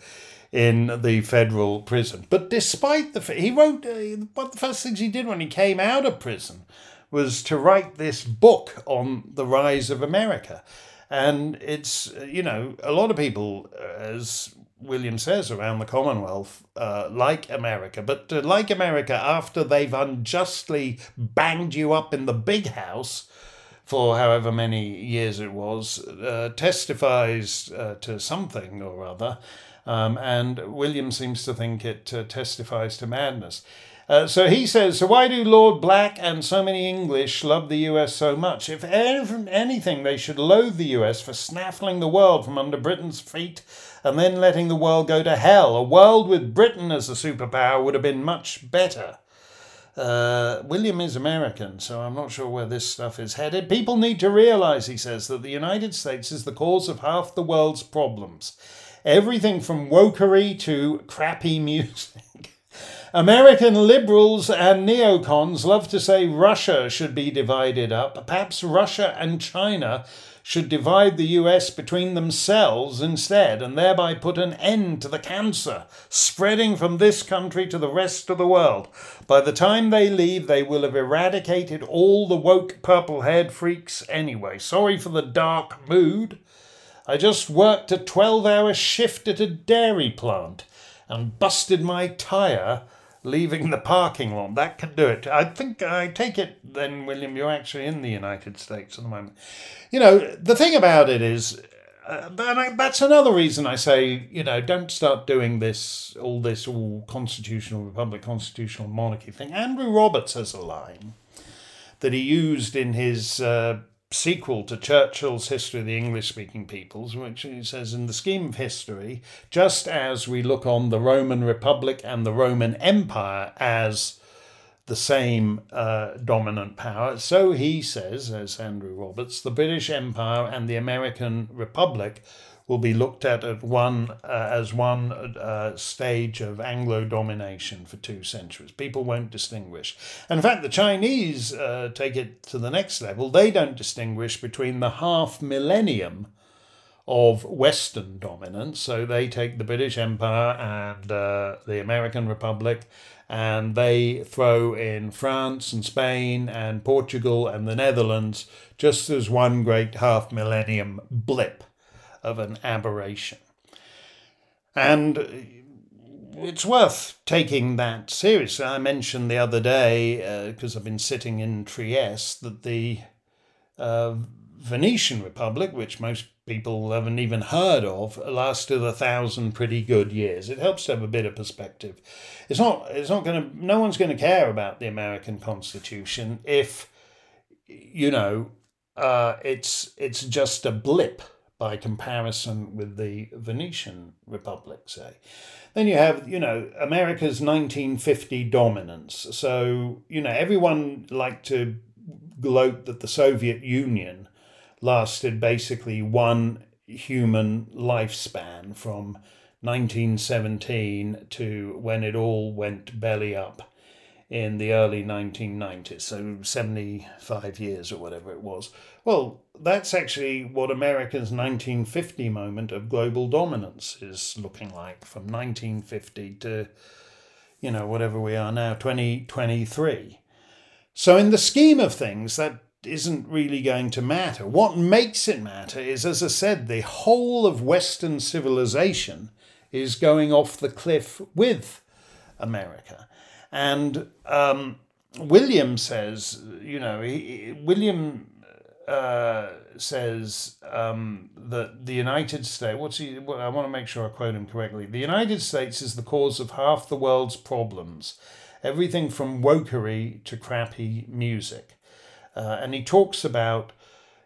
Speaker 3: in the federal prison. But despite the he wrote uh, one of the first things he did when he came out of prison was to write this book on the rise of America. And it's you know a lot of people as William says around the Commonwealth, uh, like America, but uh, like America after they've unjustly banged you up in the big house for however many years it was, uh, testifies uh, to something or other. Um, and William seems to think it uh, testifies to madness. Uh, so he says, so why do Lord Black and so many English love the US so much? If anything, they should loathe the US for snaffling the world from under Britain's feet and then letting the world go to hell. A world with Britain as a superpower would have been much better. Uh, William is American, so I'm not sure where this stuff is headed. People need to realize, he says, that the United States is the cause of half the world's problems. Everything from wokery to crappy [laughs] music. American liberals and neocons love to say Russia should be divided up. Perhaps Russia and China should divide the US between themselves instead and thereby put an end to the cancer spreading from this country to the rest of the world. By the time they leave, they will have eradicated all the woke purple haired freaks anyway. Sorry for the dark mood. I just worked a 12 hour shift at a dairy plant and busted my tyre leaving the parking lot. That can do it. I think I take it then, William, you're actually in the United States at the moment. You know, the thing about it is, uh, that's another reason I say, you know, don't start doing this, all this, all constitutional republic, constitutional monarchy thing. Andrew Roberts has a line that he used in his uh, sequel to Churchill's History of the English speaking peoples, which he says, in the scheme of history, just as we look on the Roman Republic and the Roman Empire as the same uh, dominant power, so he says, as Andrew Roberts, the British Empire and the American Republic will be looked at at one uh, as one uh, stage of Anglo domination for two centuries. People won't distinguish. And in fact, the Chinese uh, take it to the next level. They don't distinguish between the half millennium of Western dominance. So they take the British Empire and uh, the American Republic and they throw in France and Spain and Portugal and the Netherlands just as one great half millennium blip of an aberration. And it's worth taking that seriously. I mentioned the other day, because uh, I've been sitting in Trieste, that the uh, Venetian Republic, which most people haven't even heard of, lasted a thousand pretty good years. It helps to have a bit of perspective. It's not. It's not going to. No one's going to care about the American Constitution if, you know, uh, it's it's just a blip by comparison with the Venetian Republic, say. Then you have, you know, America's 1950 dominance. So, you know, everyone liked to gloat that the Soviet Union lasted basically one human lifespan from 1917 to when it all went belly up in the early 1990s, so 75 years or whatever it was. Well, that's actually what America's 1950 moment of global dominance is looking like from 1950 to, you know, whatever we are now, 2023. So, in the scheme of things, that isn't really going to matter. What makes it matter is, as I said, the whole of Western civilization is going off the cliff with America. And um, William says, you know, he, William uh, says um, that the United States, what's he, I want to make sure I quote him correctly. The United States is the cause of half the world's problems, everything from wokery to crappy music. Uh, and he talks about,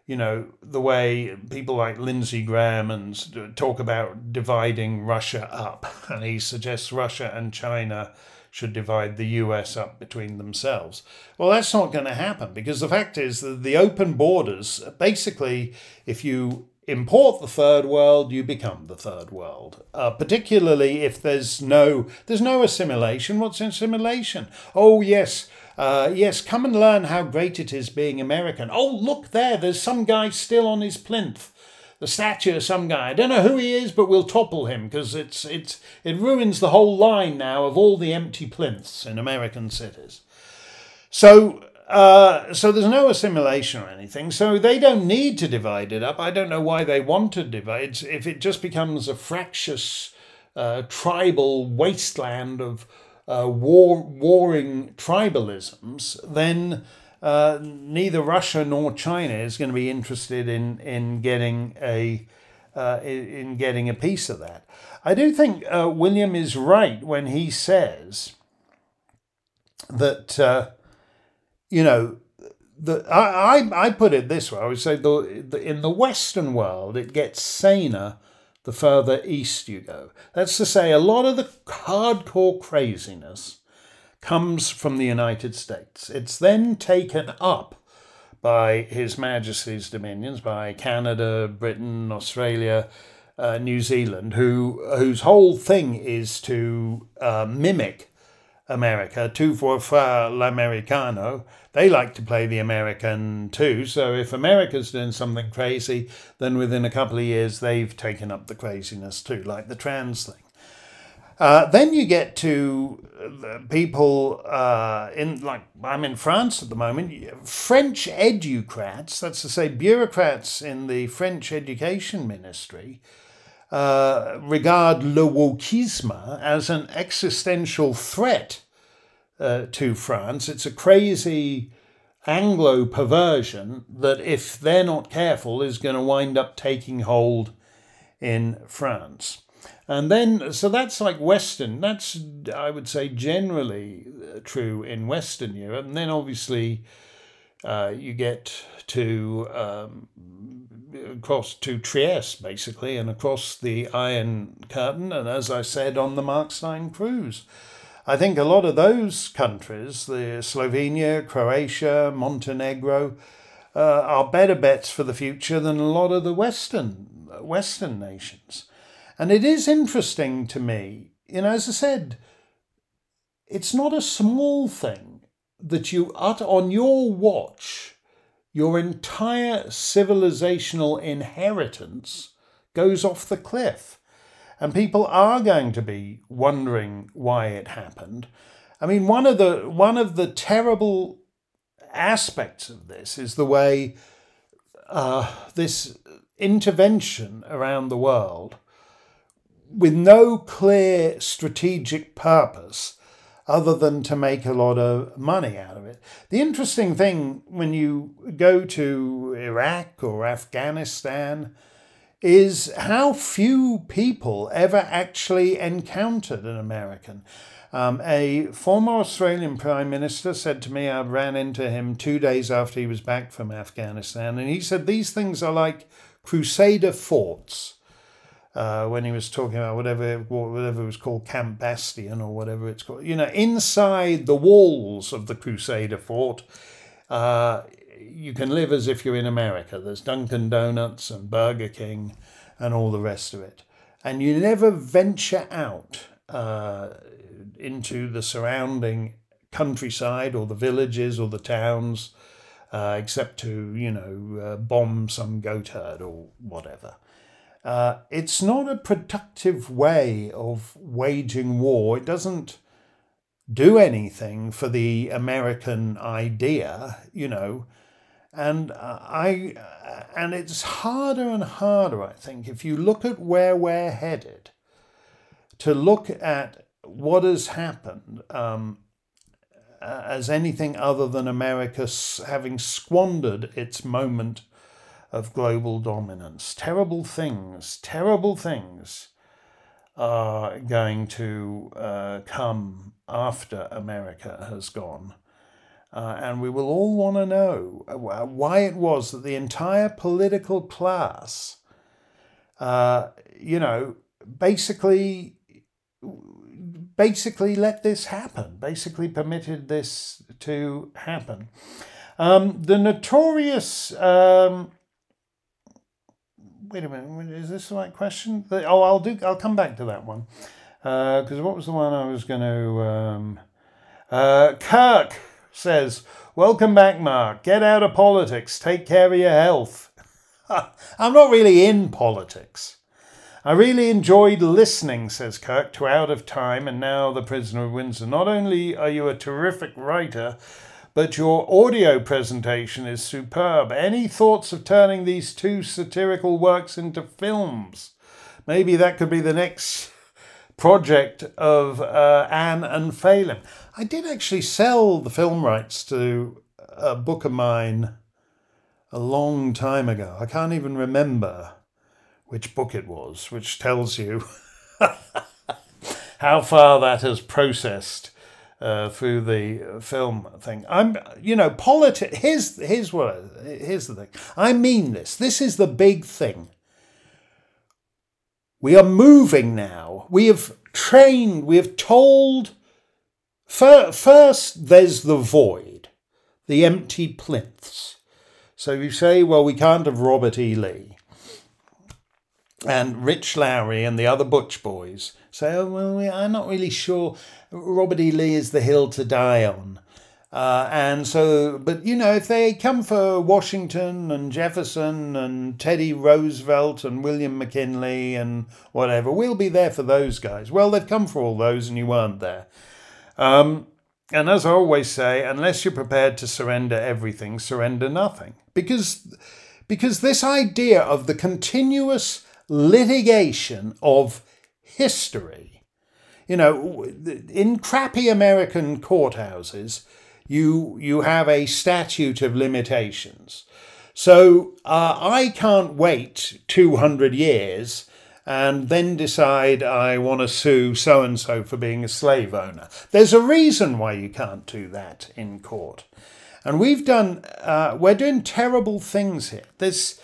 Speaker 3: you know, the way people like Lindsey Graham and talk about dividing Russia up. [laughs] And he suggests Russia and China should divide the US up between themselves. Well, that's not going to happen because the fact is that the open borders basically, if you import the third world, you become the third world. Uh, particularly if there's no there's no assimilation. What's assimilation? Oh yes, uh, yes, come and learn how great it is being American. Oh, look there, there's some guy still on his plinth. The statue of some guy. I don't know who he is, but we'll topple him because it's it's it ruins the whole line now of all the empty plinths in American cities. So uh, so there's no assimilation or anything. So they don't need to divide it up. I don't know why they want to divide. It. If it just becomes a fractious uh, tribal wasteland of uh, war warring tribalisms, then uh, neither Russia nor China is going to be interested in in getting a uh, in getting a piece of that. I do think uh, William is right when he says that uh, you know the I, I I put it this way. I would say the, the in the Western world it gets saner the further east you go. That's to say, a lot of the hardcore craziness comes from the United States. It's then taken up by His Majesty's dominions, by Canada, Britain, Australia, uh, New Zealand, who whose whole thing is to uh, mimic America, tu for l'americano, they like to play the American too. So if America's doing something crazy, then within a couple of years they've taken up the craziness too, like the trans thing. Uh, then you get to people uh, in, like, I'm in France at the moment, French educrats, that's to say, bureaucrats in the French education ministry, uh, regard le wokisme as an existential threat uh, to France. It's a crazy Anglo perversion that, if they're not careful, is going to wind up taking hold in France. And then, so that's like Western, that's, I would say, generally uh, true in Western Europe. And then obviously, uh, you get to um, across to Trieste, basically, and across the Iron Curtain, and as I said, on the Mark Steyn cruise. I think a lot of those countries, the Slovenia, Croatia, Montenegro, uh, are better bets for the future than a lot of the Western Western nations. And it is interesting to me, you know, as I said, it's not a small thing that you utter on your watch, your entire civilizational inheritance goes off the cliff. And people are going to be wondering why it happened. I mean, one of the one of the terrible aspects of this is the way uh, this intervention around the world with no clear strategic purpose other than to make a lot of money out of it. The interesting thing when you go to Iraq or Afghanistan is how few people ever actually encountered an American. Um, a former Australian Prime Minister said to me, I ran into him two days after he was back from Afghanistan, and he said these things are like Crusader forts. Uh, when he was talking about whatever whatever it was called Camp Bastion or whatever it's called, you know, inside the walls of the Crusader fort, uh, you can live as if you're in America. There's Dunkin' Donuts and Burger King and all the rest of it, and you never venture out uh, into the surrounding countryside or the villages or the towns uh, except to, you know, uh, bomb some goat herd or whatever. Uh, it's not a productive way of waging war. It doesn't do anything for the American idea, you know. And I, and it's harder and harder, I think, if you look at where we're headed, to look at what has happened um, as anything other than America having squandered its moment of global dominance. Terrible things, terrible things are going to uh, come after America has gone. Uh, and we will all want to know why it was that the entire political class, uh, you know, basically basically let this happen, basically permitted this to happen. Um, the notorious. Um, wait a minute, is this the right question? Oh, I'll do. I'll come back to that one because uh, what was the one I was going to? Um, uh, Kirk says, "Welcome back, Mark. Get out of politics. Take care of your health." [laughs] I'm not really in politics. I really enjoyed listening, says Kirk, to Out of Time and now The Prisoner of Windsor. Not only are you a terrific writer, but your audio presentation is superb. Any thoughts of turning these two satirical works into films? Maybe that could be the next project of uh, Anne and Phelim. I did actually sell the film rights to a book of mine a long time ago. I can't even remember which book it was, which tells you [laughs] how far that has processed uh, through the film thing. I'm, you know, politics. Here's here's what here's the thing. I mean this. This is the big thing. We are moving now. We have trained. We have told. First, there's the void, the empty plinths. So you say, well, we can't have Robert E. Lee and Rich Lowry and the other Butch boys say, oh, well, I'm not really sure Robert E. Lee is the hill to die on. Uh, and so, but you know, if they come for Washington and Jefferson and Teddy Roosevelt and William McKinley and whatever, we'll be there for those guys. Well, they've come for all those and you weren't there. Um, and as I always say, unless you're prepared to surrender everything, surrender nothing. Because, because this idea of the continuous litigation of history. You know, in crappy American courthouses, you you have a statute of limitations. So uh, I can't wait 200 years and then decide I want to sue so and so for being a slave owner. There's a reason why you can't do that in court. And we've done, uh, we're doing terrible things here. There's,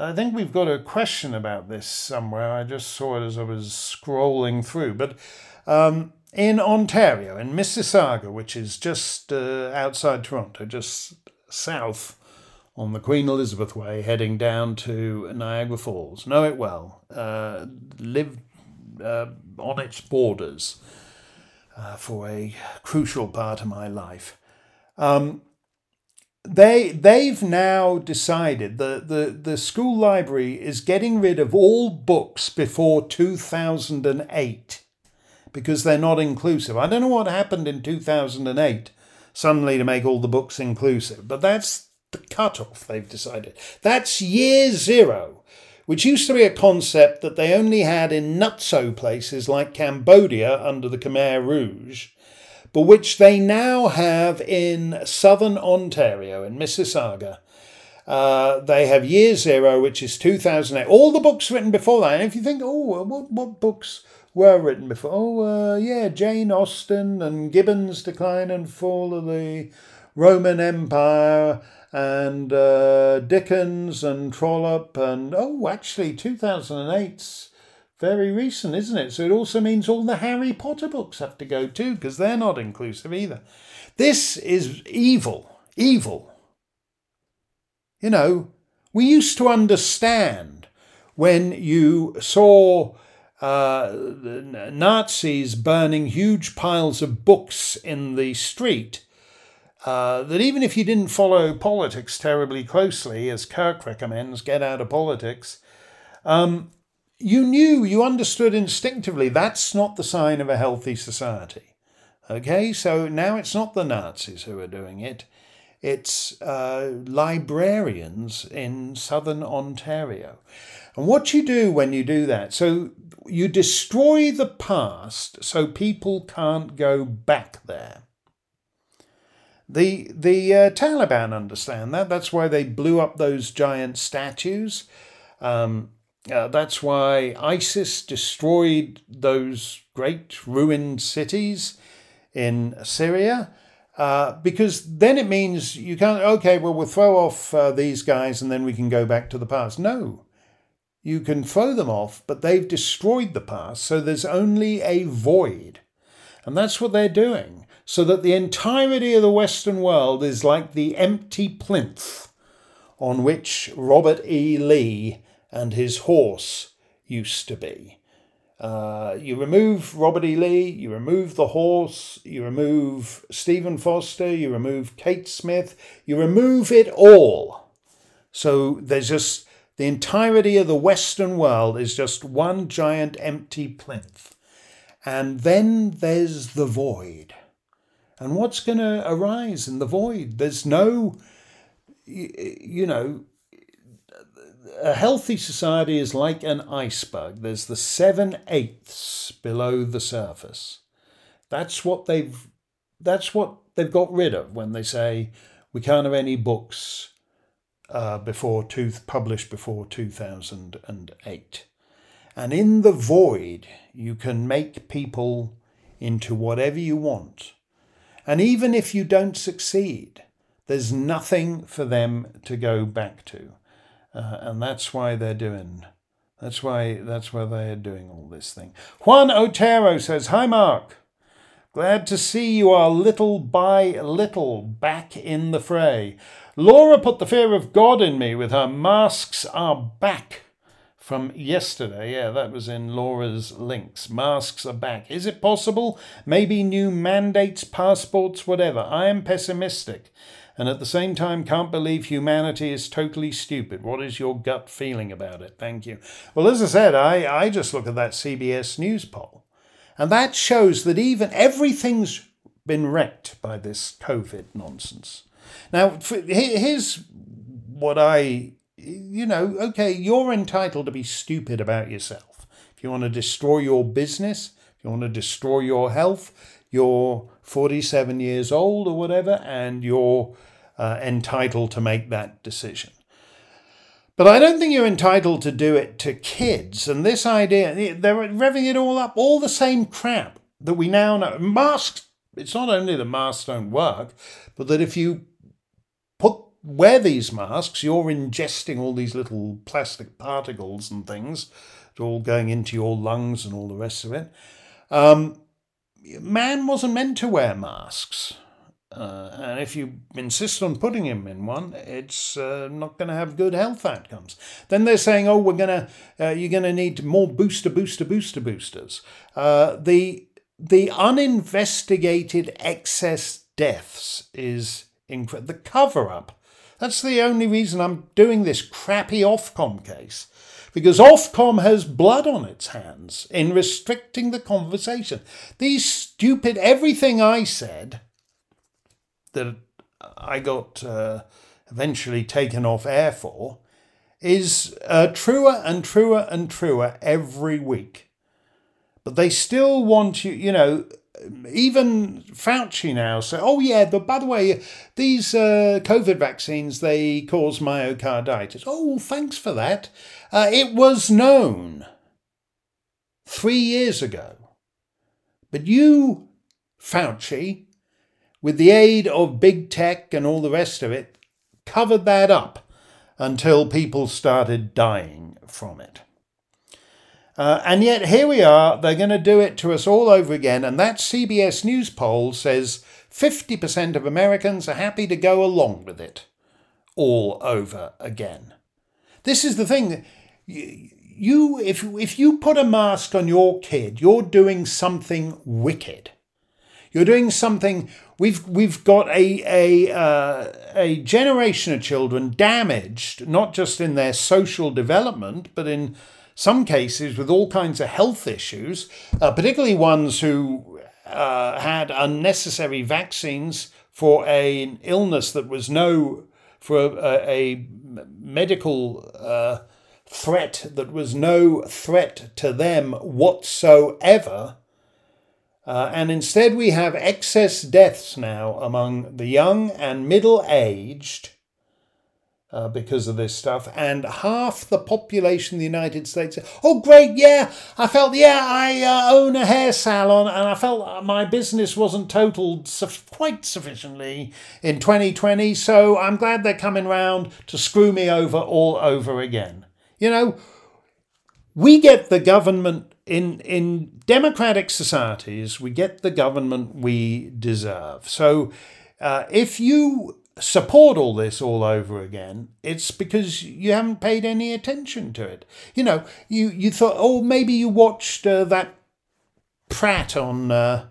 Speaker 3: I think we've got a question about this somewhere. I just saw it as I was scrolling through. But um, in Ontario, in Mississauga, which is just uh, outside Toronto, just south on the Queen Elizabeth Way, heading down to Niagara Falls, know it well, uh, lived uh, on its borders uh, for a crucial part of my life. Um, they they've now decided that the, the school library is getting rid of all books before 2008 because they're not inclusive. I don't know what happened in 2008 suddenly to make all the books inclusive, but that's the cutoff they've decided. That's year zero, which used to be a concept that they only had in nutso places like Cambodia under the Khmer Rouge but which they now have in southern Ontario, in Mississauga. Uh, they have Year Zero, which is 2008. All the books written before that. And if you think, oh, what, what books were written before? Oh, uh, yeah, Jane Austen and Gibbon's Decline and Fall of the Roman Empire and uh, Dickens and Trollope and, oh, actually, 2008's very recent, isn't it? So it also means all the Harry Potter books have to go too, because they're not inclusive either. This is evil, evil. You know, we used to understand when you saw uh, Nazis burning huge piles of books in the street. Uh, that even if you didn't follow politics terribly closely, as Kirk recommends, get out of politics, um, you knew, you understood instinctively that's not the sign of a healthy society. Okay, so now it's not the Nazis who are doing it, it's uh, librarians in southern Ontario. And what you do when you do that, so you destroy the past so people can't go back there. The, the uh, Taliban understand that. That's why they blew up those giant statues. Um, uh, that's why ISIS destroyed those great ruined cities in Syria. Uh, because then it means you can't, okay, well, we'll throw off uh, these guys and then we can go back to the past. No, you can throw them off, but they've destroyed the past, so there's only a void. And that's what they're doing, so that the entirety of the Western world is like the empty plinth on which Robert E. Lee and his horse used to be. Uh, you remove Robert E. Lee, you remove the horse, you remove Stephen Foster, you remove Kate Smith, you remove it all. So there's just the entirety of the Western world is just one giant empty plinth. And then there's the void. And what's going to arise in the void? There's no, you know, a healthy society is like an iceberg. There's the seven eighths below the surface. That's what they've that's what they've got rid of when they say we can't have any books uh, before two, published before 2008. And in the void, you can make people into whatever you want. And even if you don't succeed, there's nothing for them to go back to uh, and that's why they're doing. That's why that's why they are doing all this thing. Juan Otero says, "Hi, Mark. Glad to see you are little by little back in the fray. Laura put the fear of God in me with her masks are back." From yesterday, yeah, that was in Laura's links. Masks are back. Is it possible? Maybe new mandates, passports, whatever. I am pessimistic and at the same time can't believe humanity is totally stupid. What is your gut feeling about it? Thank you. Well, as I said, I, I just look at that CBS News poll, and that shows that even everything's been wrecked by this COVID nonsense. Now, here's what I, you know, okay, you're entitled to be stupid about yourself. If you want to destroy your business, if you want to destroy your health, you're 47 years old or whatever, and you're uh, entitled to make that decision. But I don't think you're entitled to do it to kids. And this idea, they're revving it all up, all the same crap that we now know. Masks, it's not only the masks don't work, but that if you put wear these masks, you're ingesting all these little plastic particles and things, all going into your lungs and all the rest of it. Um, man wasn't meant to wear masks. Uh, and if you insist on putting him in one, it's uh, not going to have good health outcomes. Then they're saying, "Oh, we're going to, uh, you're going to need more booster, booster, booster, boosters." Uh, the the uninvestigated excess deaths is the cover up. That's the only reason I'm doing this crappy Ofcom case. Because Ofcom has blood on its hands in restricting the conversation. These stupid, everything I said that I got uh, eventually taken off air for is uh, truer and truer and truer every week. But they still want you, you know, even Fauci now say, oh yeah, but by the way, these uh, COVID vaccines they cause myocarditis. Oh, thanks for that. Uh, it was known three years ago, but you, Fauci, with the aid of big tech and all the rest of it, covered that up until people started dying from it. Uh, and yet here we are, they're going to do it to us all over again. And that CBS News poll says 50% of Americans are happy to go along with it all over again. This is the thing. You, if, if you put a mask on your kid, you're doing something wicked. You're doing something. We've we've got a a uh, a generation of children damaged, not just in their social development, but in some cases with all kinds of health issues, uh, particularly ones who uh, had unnecessary vaccines for a, an illness that was no, for a, a medical uh, threat that was no threat to them whatsoever. Uh, and instead, we have excess deaths now among the young and middle aged uh, because of this stuff, and half the population of the United States. Oh, great! Yeah, I felt. Yeah, I uh, own a hair salon, and I felt my business wasn't totaled su- quite sufficiently in 2020. So I'm glad they're coming round to screw me over all over again. You know, we get the government in in democratic societies. We get the government we deserve. So. Uh, if you support all this all over again, it's because you haven't paid any attention to it. You know, you, you thought, oh, maybe you watched uh, that Pratt on uh,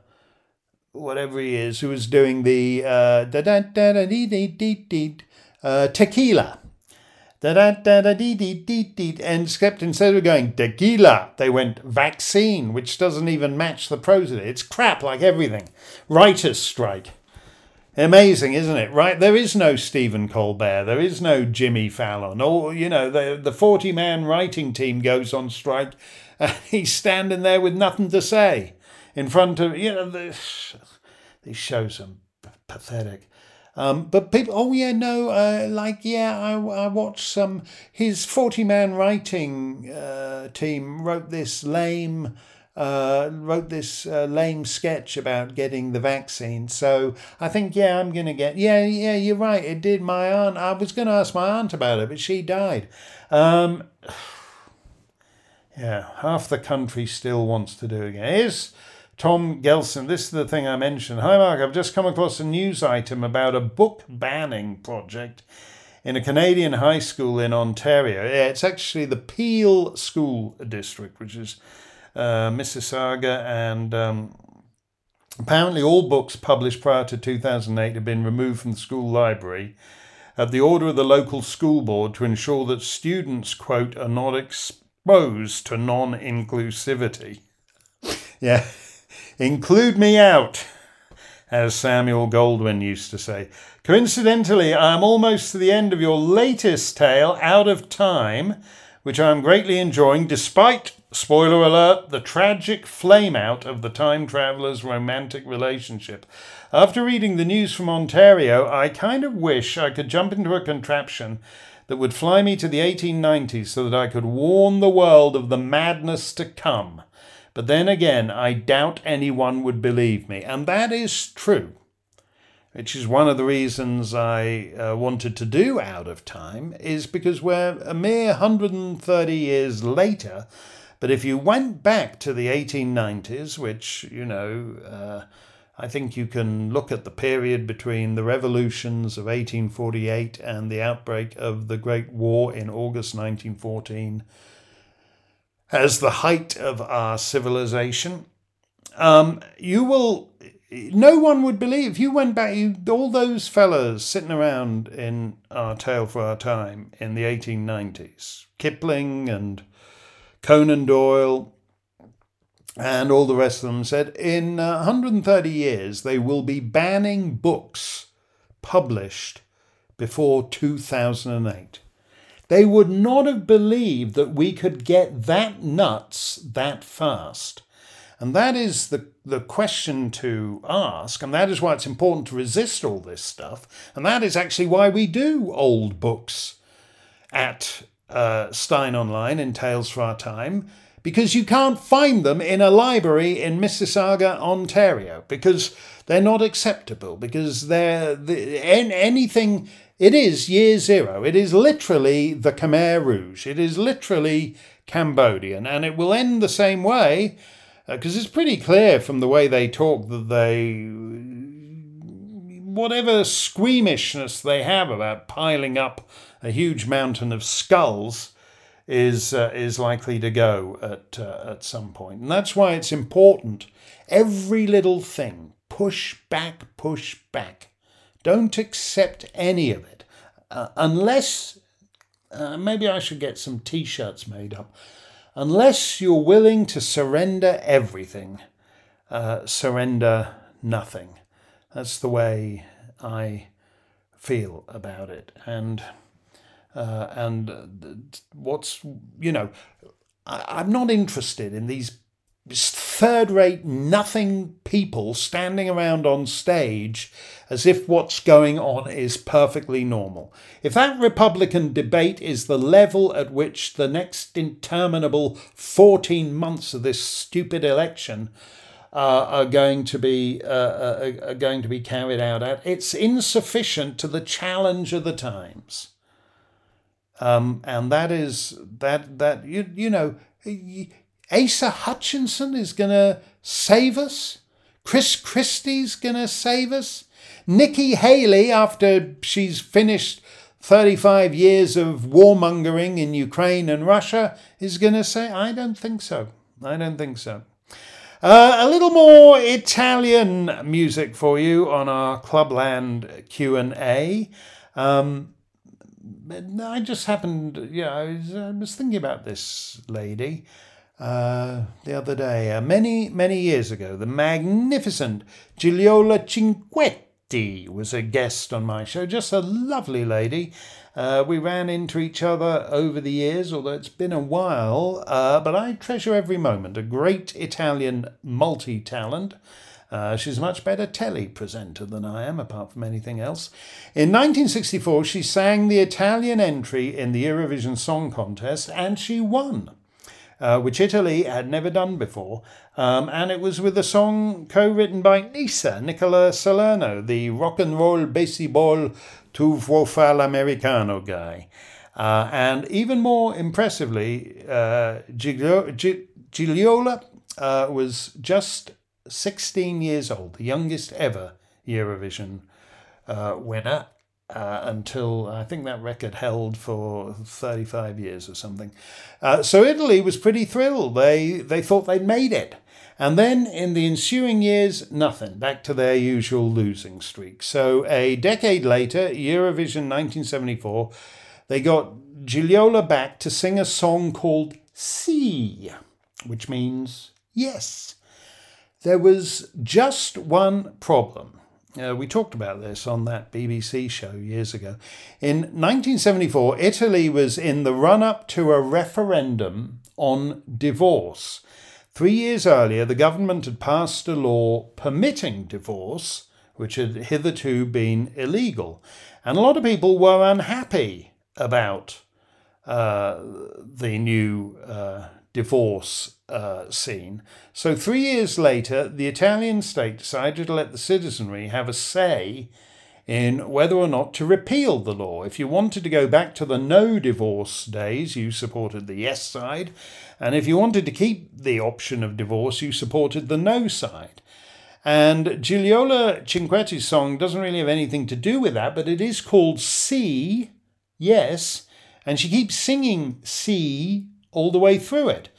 Speaker 3: whatever he is, who was doing the uh, uh, tequila. Da da da da dee dee dee dee. And except instead of going tequila, they went vaccine, which doesn't even match the it. It's crap like everything. Writers' strike. Amazing, isn't it? Right? There is no Stephen Colbert. There is no Jimmy Fallon. Or, you know, the, the 40 man writing team goes on strike and [laughs] he's standing there with nothing to say in front of, you know, the, [sighs] these shows are pathetic. Um, but people, oh yeah, no, uh, like yeah, I, I watched some. His forty man writing uh, team wrote this lame uh, wrote this uh, lame sketch about getting the vaccine. So I think, yeah, I'm going to get. Yeah, yeah, you're right. It did. My aunt. I was going to ask my aunt about it, but she died. Um, [sighs] yeah, half the country still wants to do it. Here's Tom Gelson. This is the thing I mentioned. Hi, Mark. I've just come across a news item about a book banning project in a Canadian high school in Ontario. Yeah, it's actually the Peel School District, which is uh, Mississauga, and um, apparently all books published prior to 2008 have been removed from the school library at the order of the local school board to ensure that students, quote, are not exposed to non inclusivity. [laughs] yeah, include me out, as Samuel Goldwyn used to say. Coincidentally, I am almost to the end of your latest tale, Out of Time, which I am greatly enjoying, despite Spoiler alert the tragic flameout of the time traveler's romantic relationship. After reading the news from Ontario, I kind of wish I could jump into a contraption that would fly me to the 1890s so that I could warn the world of the madness to come. But then again, I doubt anyone would believe me, and that is true. Which is one of the reasons I uh, wanted to do Out of Time, is because we're a mere 130 years later but if you went back to the 1890s, which, you know, uh, I think you can look at the period between the revolutions of 1848 and the outbreak of the Great War in August 1914 as the height of our civilization. Um, you will no one would believe you went back, you, all those fellas sitting around in Our Tale for Our Time in the 1890s, Kipling and Conan Doyle and all the rest of them said in uh, 130 years they will be banning books published before 2008. They would not have believed that we could get that nuts that fast. And that is the, the question to ask, and that is why it's important to resist all this stuff. And that is actually why we do old books at uh, Steyn Online in Tales for Our Time, because you can't find them in a library in Mississauga, Ontario, because they're not acceptable, because they're the, anything. It is year zero. It is literally the Khmer Rouge. It is literally Cambodian, and it will end the same way because uh, it's pretty clear from the way they talk that they whatever squeamishness they have about piling up a huge mountain of skulls is uh, is likely to go at uh, at some point. point and that's why it's important every little thing push back push back don't accept any of it uh, unless uh, maybe I should get some t-shirts made up unless you're willing to surrender everything, uh, surrender nothing. That's the way I feel about it. And uh, and what's you know, I, I'm not interested in these third rate nothing people standing around on stage as if what's going on is perfectly normal. If that Republican debate is the level at which the next interminable 14 months of this stupid election uh, are going to be uh, uh, are going to be carried out at, it's insufficient to the challenge of the times. Um, and that is that that you you know Asa Hutchinson is going to save us. Chris Christie's going to save us. Nikki Haley, after she's finished 35 years of warmongering in Ukraine and Russia, is going to say, I don't think so. I don't think so. Uh, a little more Italian music for you on our Clubland Q&A. Um, I just happened, yeah, I was, I was thinking about this lady uh, the other day, uh, many, many years ago, the magnificent Gigliola Cinquetti was a guest on my show. Just a lovely lady. Uh, we ran into each other over the years, although it's been a while, uh, but I treasure every moment. A great Italian multi talent. Uh, she's a much better telly presenter than I am, apart from anything else. In 1964, she sang the Italian entry in the Eurovision Song Contest and she won uh, which Italy had never done before. Um, and it was with a song co written by Nisa, Nicola Salerno, the rock and roll baseball tu vuoi fare l'americano guy. Uh, and even more impressively, uh, Gigliola uh, was just 16 years old, the youngest ever Eurovision uh, winner uh, until I think that record held for 35 years or something. Uh, so Italy was pretty thrilled. They, they thought they'd made it. And then in the ensuing years, nothing, back to their usual losing streak. So a decade later, Eurovision 1974, they got Gigliola back to sing a song called Sì, which means yes. There was just one problem. Uh, we talked about this on that BBC show years ago. In 1974, Italy was in the run up to a referendum on divorce. Three years earlier, the government had passed a law permitting divorce, which had hitherto been illegal. And a lot of people were unhappy about uh, the new uh, divorce uh, scene. So, three years later, the Italian state decided to let the citizenry have a say in whether or not to repeal the law. If you wanted to go back to the no divorce days, you supported the yes side. And if you wanted to keep the option of divorce, you supported the no side. And Gigliola Cinquetti's song doesn't really have anything to do with that, but it is called Sì, Yes, and she keeps singing Sì all the way through it.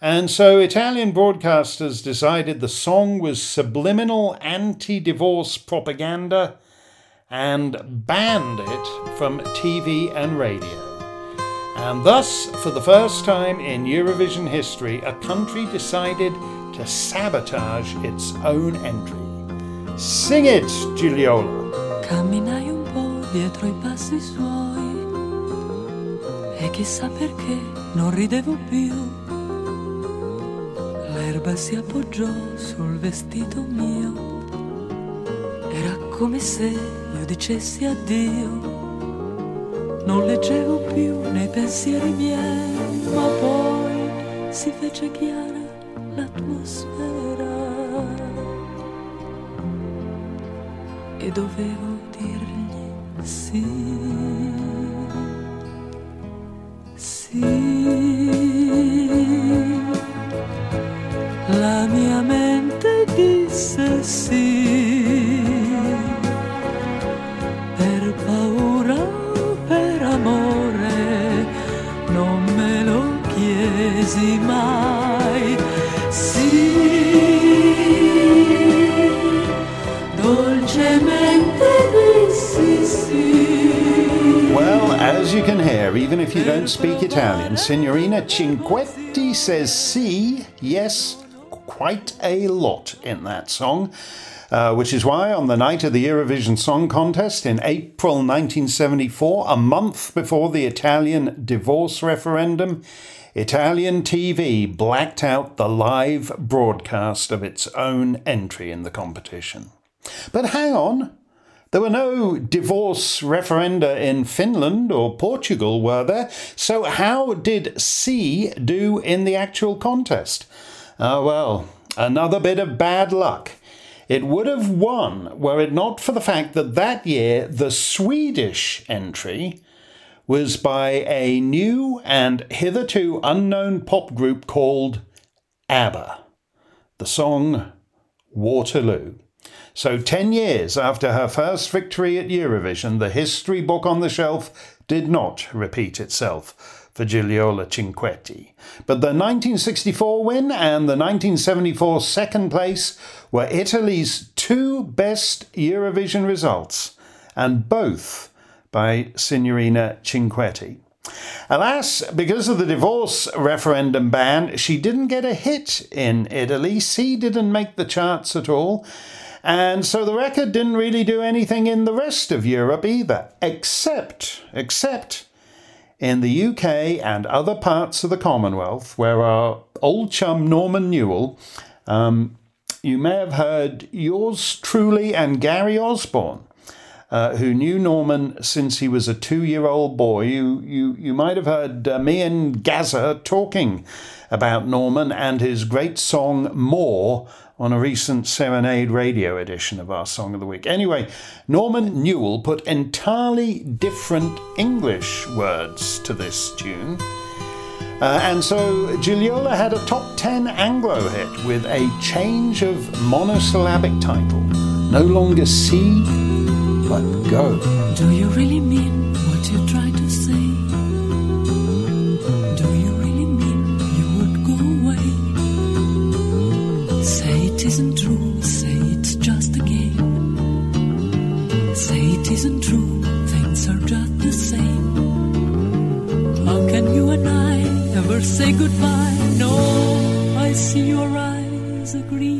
Speaker 3: And so Italian broadcasters decided the song was subliminal anti divorce propaganda and banned it from TV and radio. And thus, for the first time in Eurovision history, a country decided to sabotage its own entry. Sing it, Gigliola!
Speaker 4: Camminai un po' dietro i passi suoi e chissà perché non ridevo più. L'erba si appoggiò sul vestito mio. Era come se io dicessi addio. Non leggevo più nei pensieri miei, ma poi si fece chiara l'atmosfera. E dovevo dirgli sì. La mia mente disse sì. Per paura per amore non me lo chiesi mai.
Speaker 3: Don't speak Italian, Signorina Cinquetti says see, yes, quite a lot in that song. Uh, which is why, on the night of the Eurovision Song Contest in April 1974, a month before the Italian divorce referendum, Italian TV blacked out the live broadcast of its own entry in the competition. But hang on, there were no divorce referenda in Finland or Portugal, were there? So, how did Sì do in the actual contest? Ah, well, another bit of bad luck. It would have won were it not for the fact that that year the Swedish entry was by a new and hitherto unknown pop group called ABBA. The song Waterloo. So, 10 years after her first victory at Eurovision, the history book on the shelf did not repeat itself for Gigliola Cinquetti. But the 1964 win and the 1974 second place were Italy's two best Eurovision results, and both by Signorina Cinquetti. Alas, because of the divorce referendum ban, she didn't get a hit in Italy. Sì didn't make the charts at all. And so the record didn't really do anything in the rest of Europe either, except, except in the UK and other parts of the Commonwealth, where our old chum Norman Newell, um, you may have heard yours truly and Gary Osborne. Uh, who knew Norman since he was a two-year-old boy? You, you, you might have heard uh, me and Gazza talking about Norman and his great song "More" on a recent Serenade radio edition of our Song of the Week. Anyway, Norman Newell put entirely different English words to this tune. Uh, and so Gigliola had a top 10 Anglo hit with a change of monosyllabic title. No longer see, but go.
Speaker 4: Do you really mean what you try to say? It isn't true, say it's just a game. Say it isn't true, things are just the same. How can you and I ever say goodbye? No, I see your eyes agree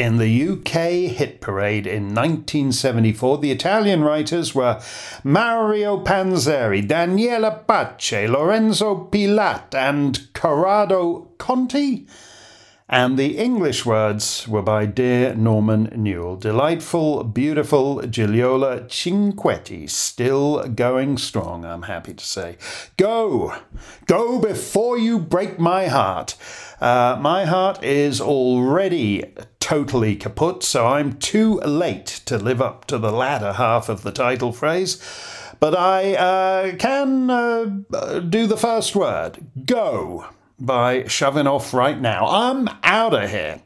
Speaker 3: in the UK hit parade in 1974, the Italian writers were Mario Panzeri, Daniele Pace, Lorenzo Pilat, and Corrado Conti. And the English words were by dear Norman Newell. Delightful, beautiful Gigliola Cinquetti, still going strong, I'm happy to say. Go! Go before you break my heart. Uh, my heart is already totally kaput, so I'm too late to live up to the latter half of the title phrase. But I uh, can uh, do the first word go by shoving off right now. I'm out of here.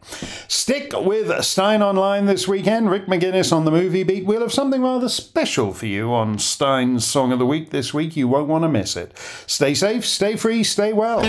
Speaker 3: Stick with Steyn Online this weekend. Rick McGinnis on the movie beat. We'll have something rather special for you on Steyn's Song of the Week this week. You won't want to miss it. Stay safe, stay free, stay well.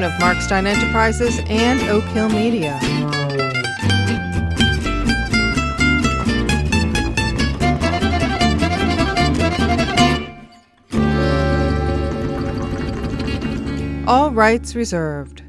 Speaker 2: Production of Mark Steyn Enterprises and Oak Hill Media. All rights reserved.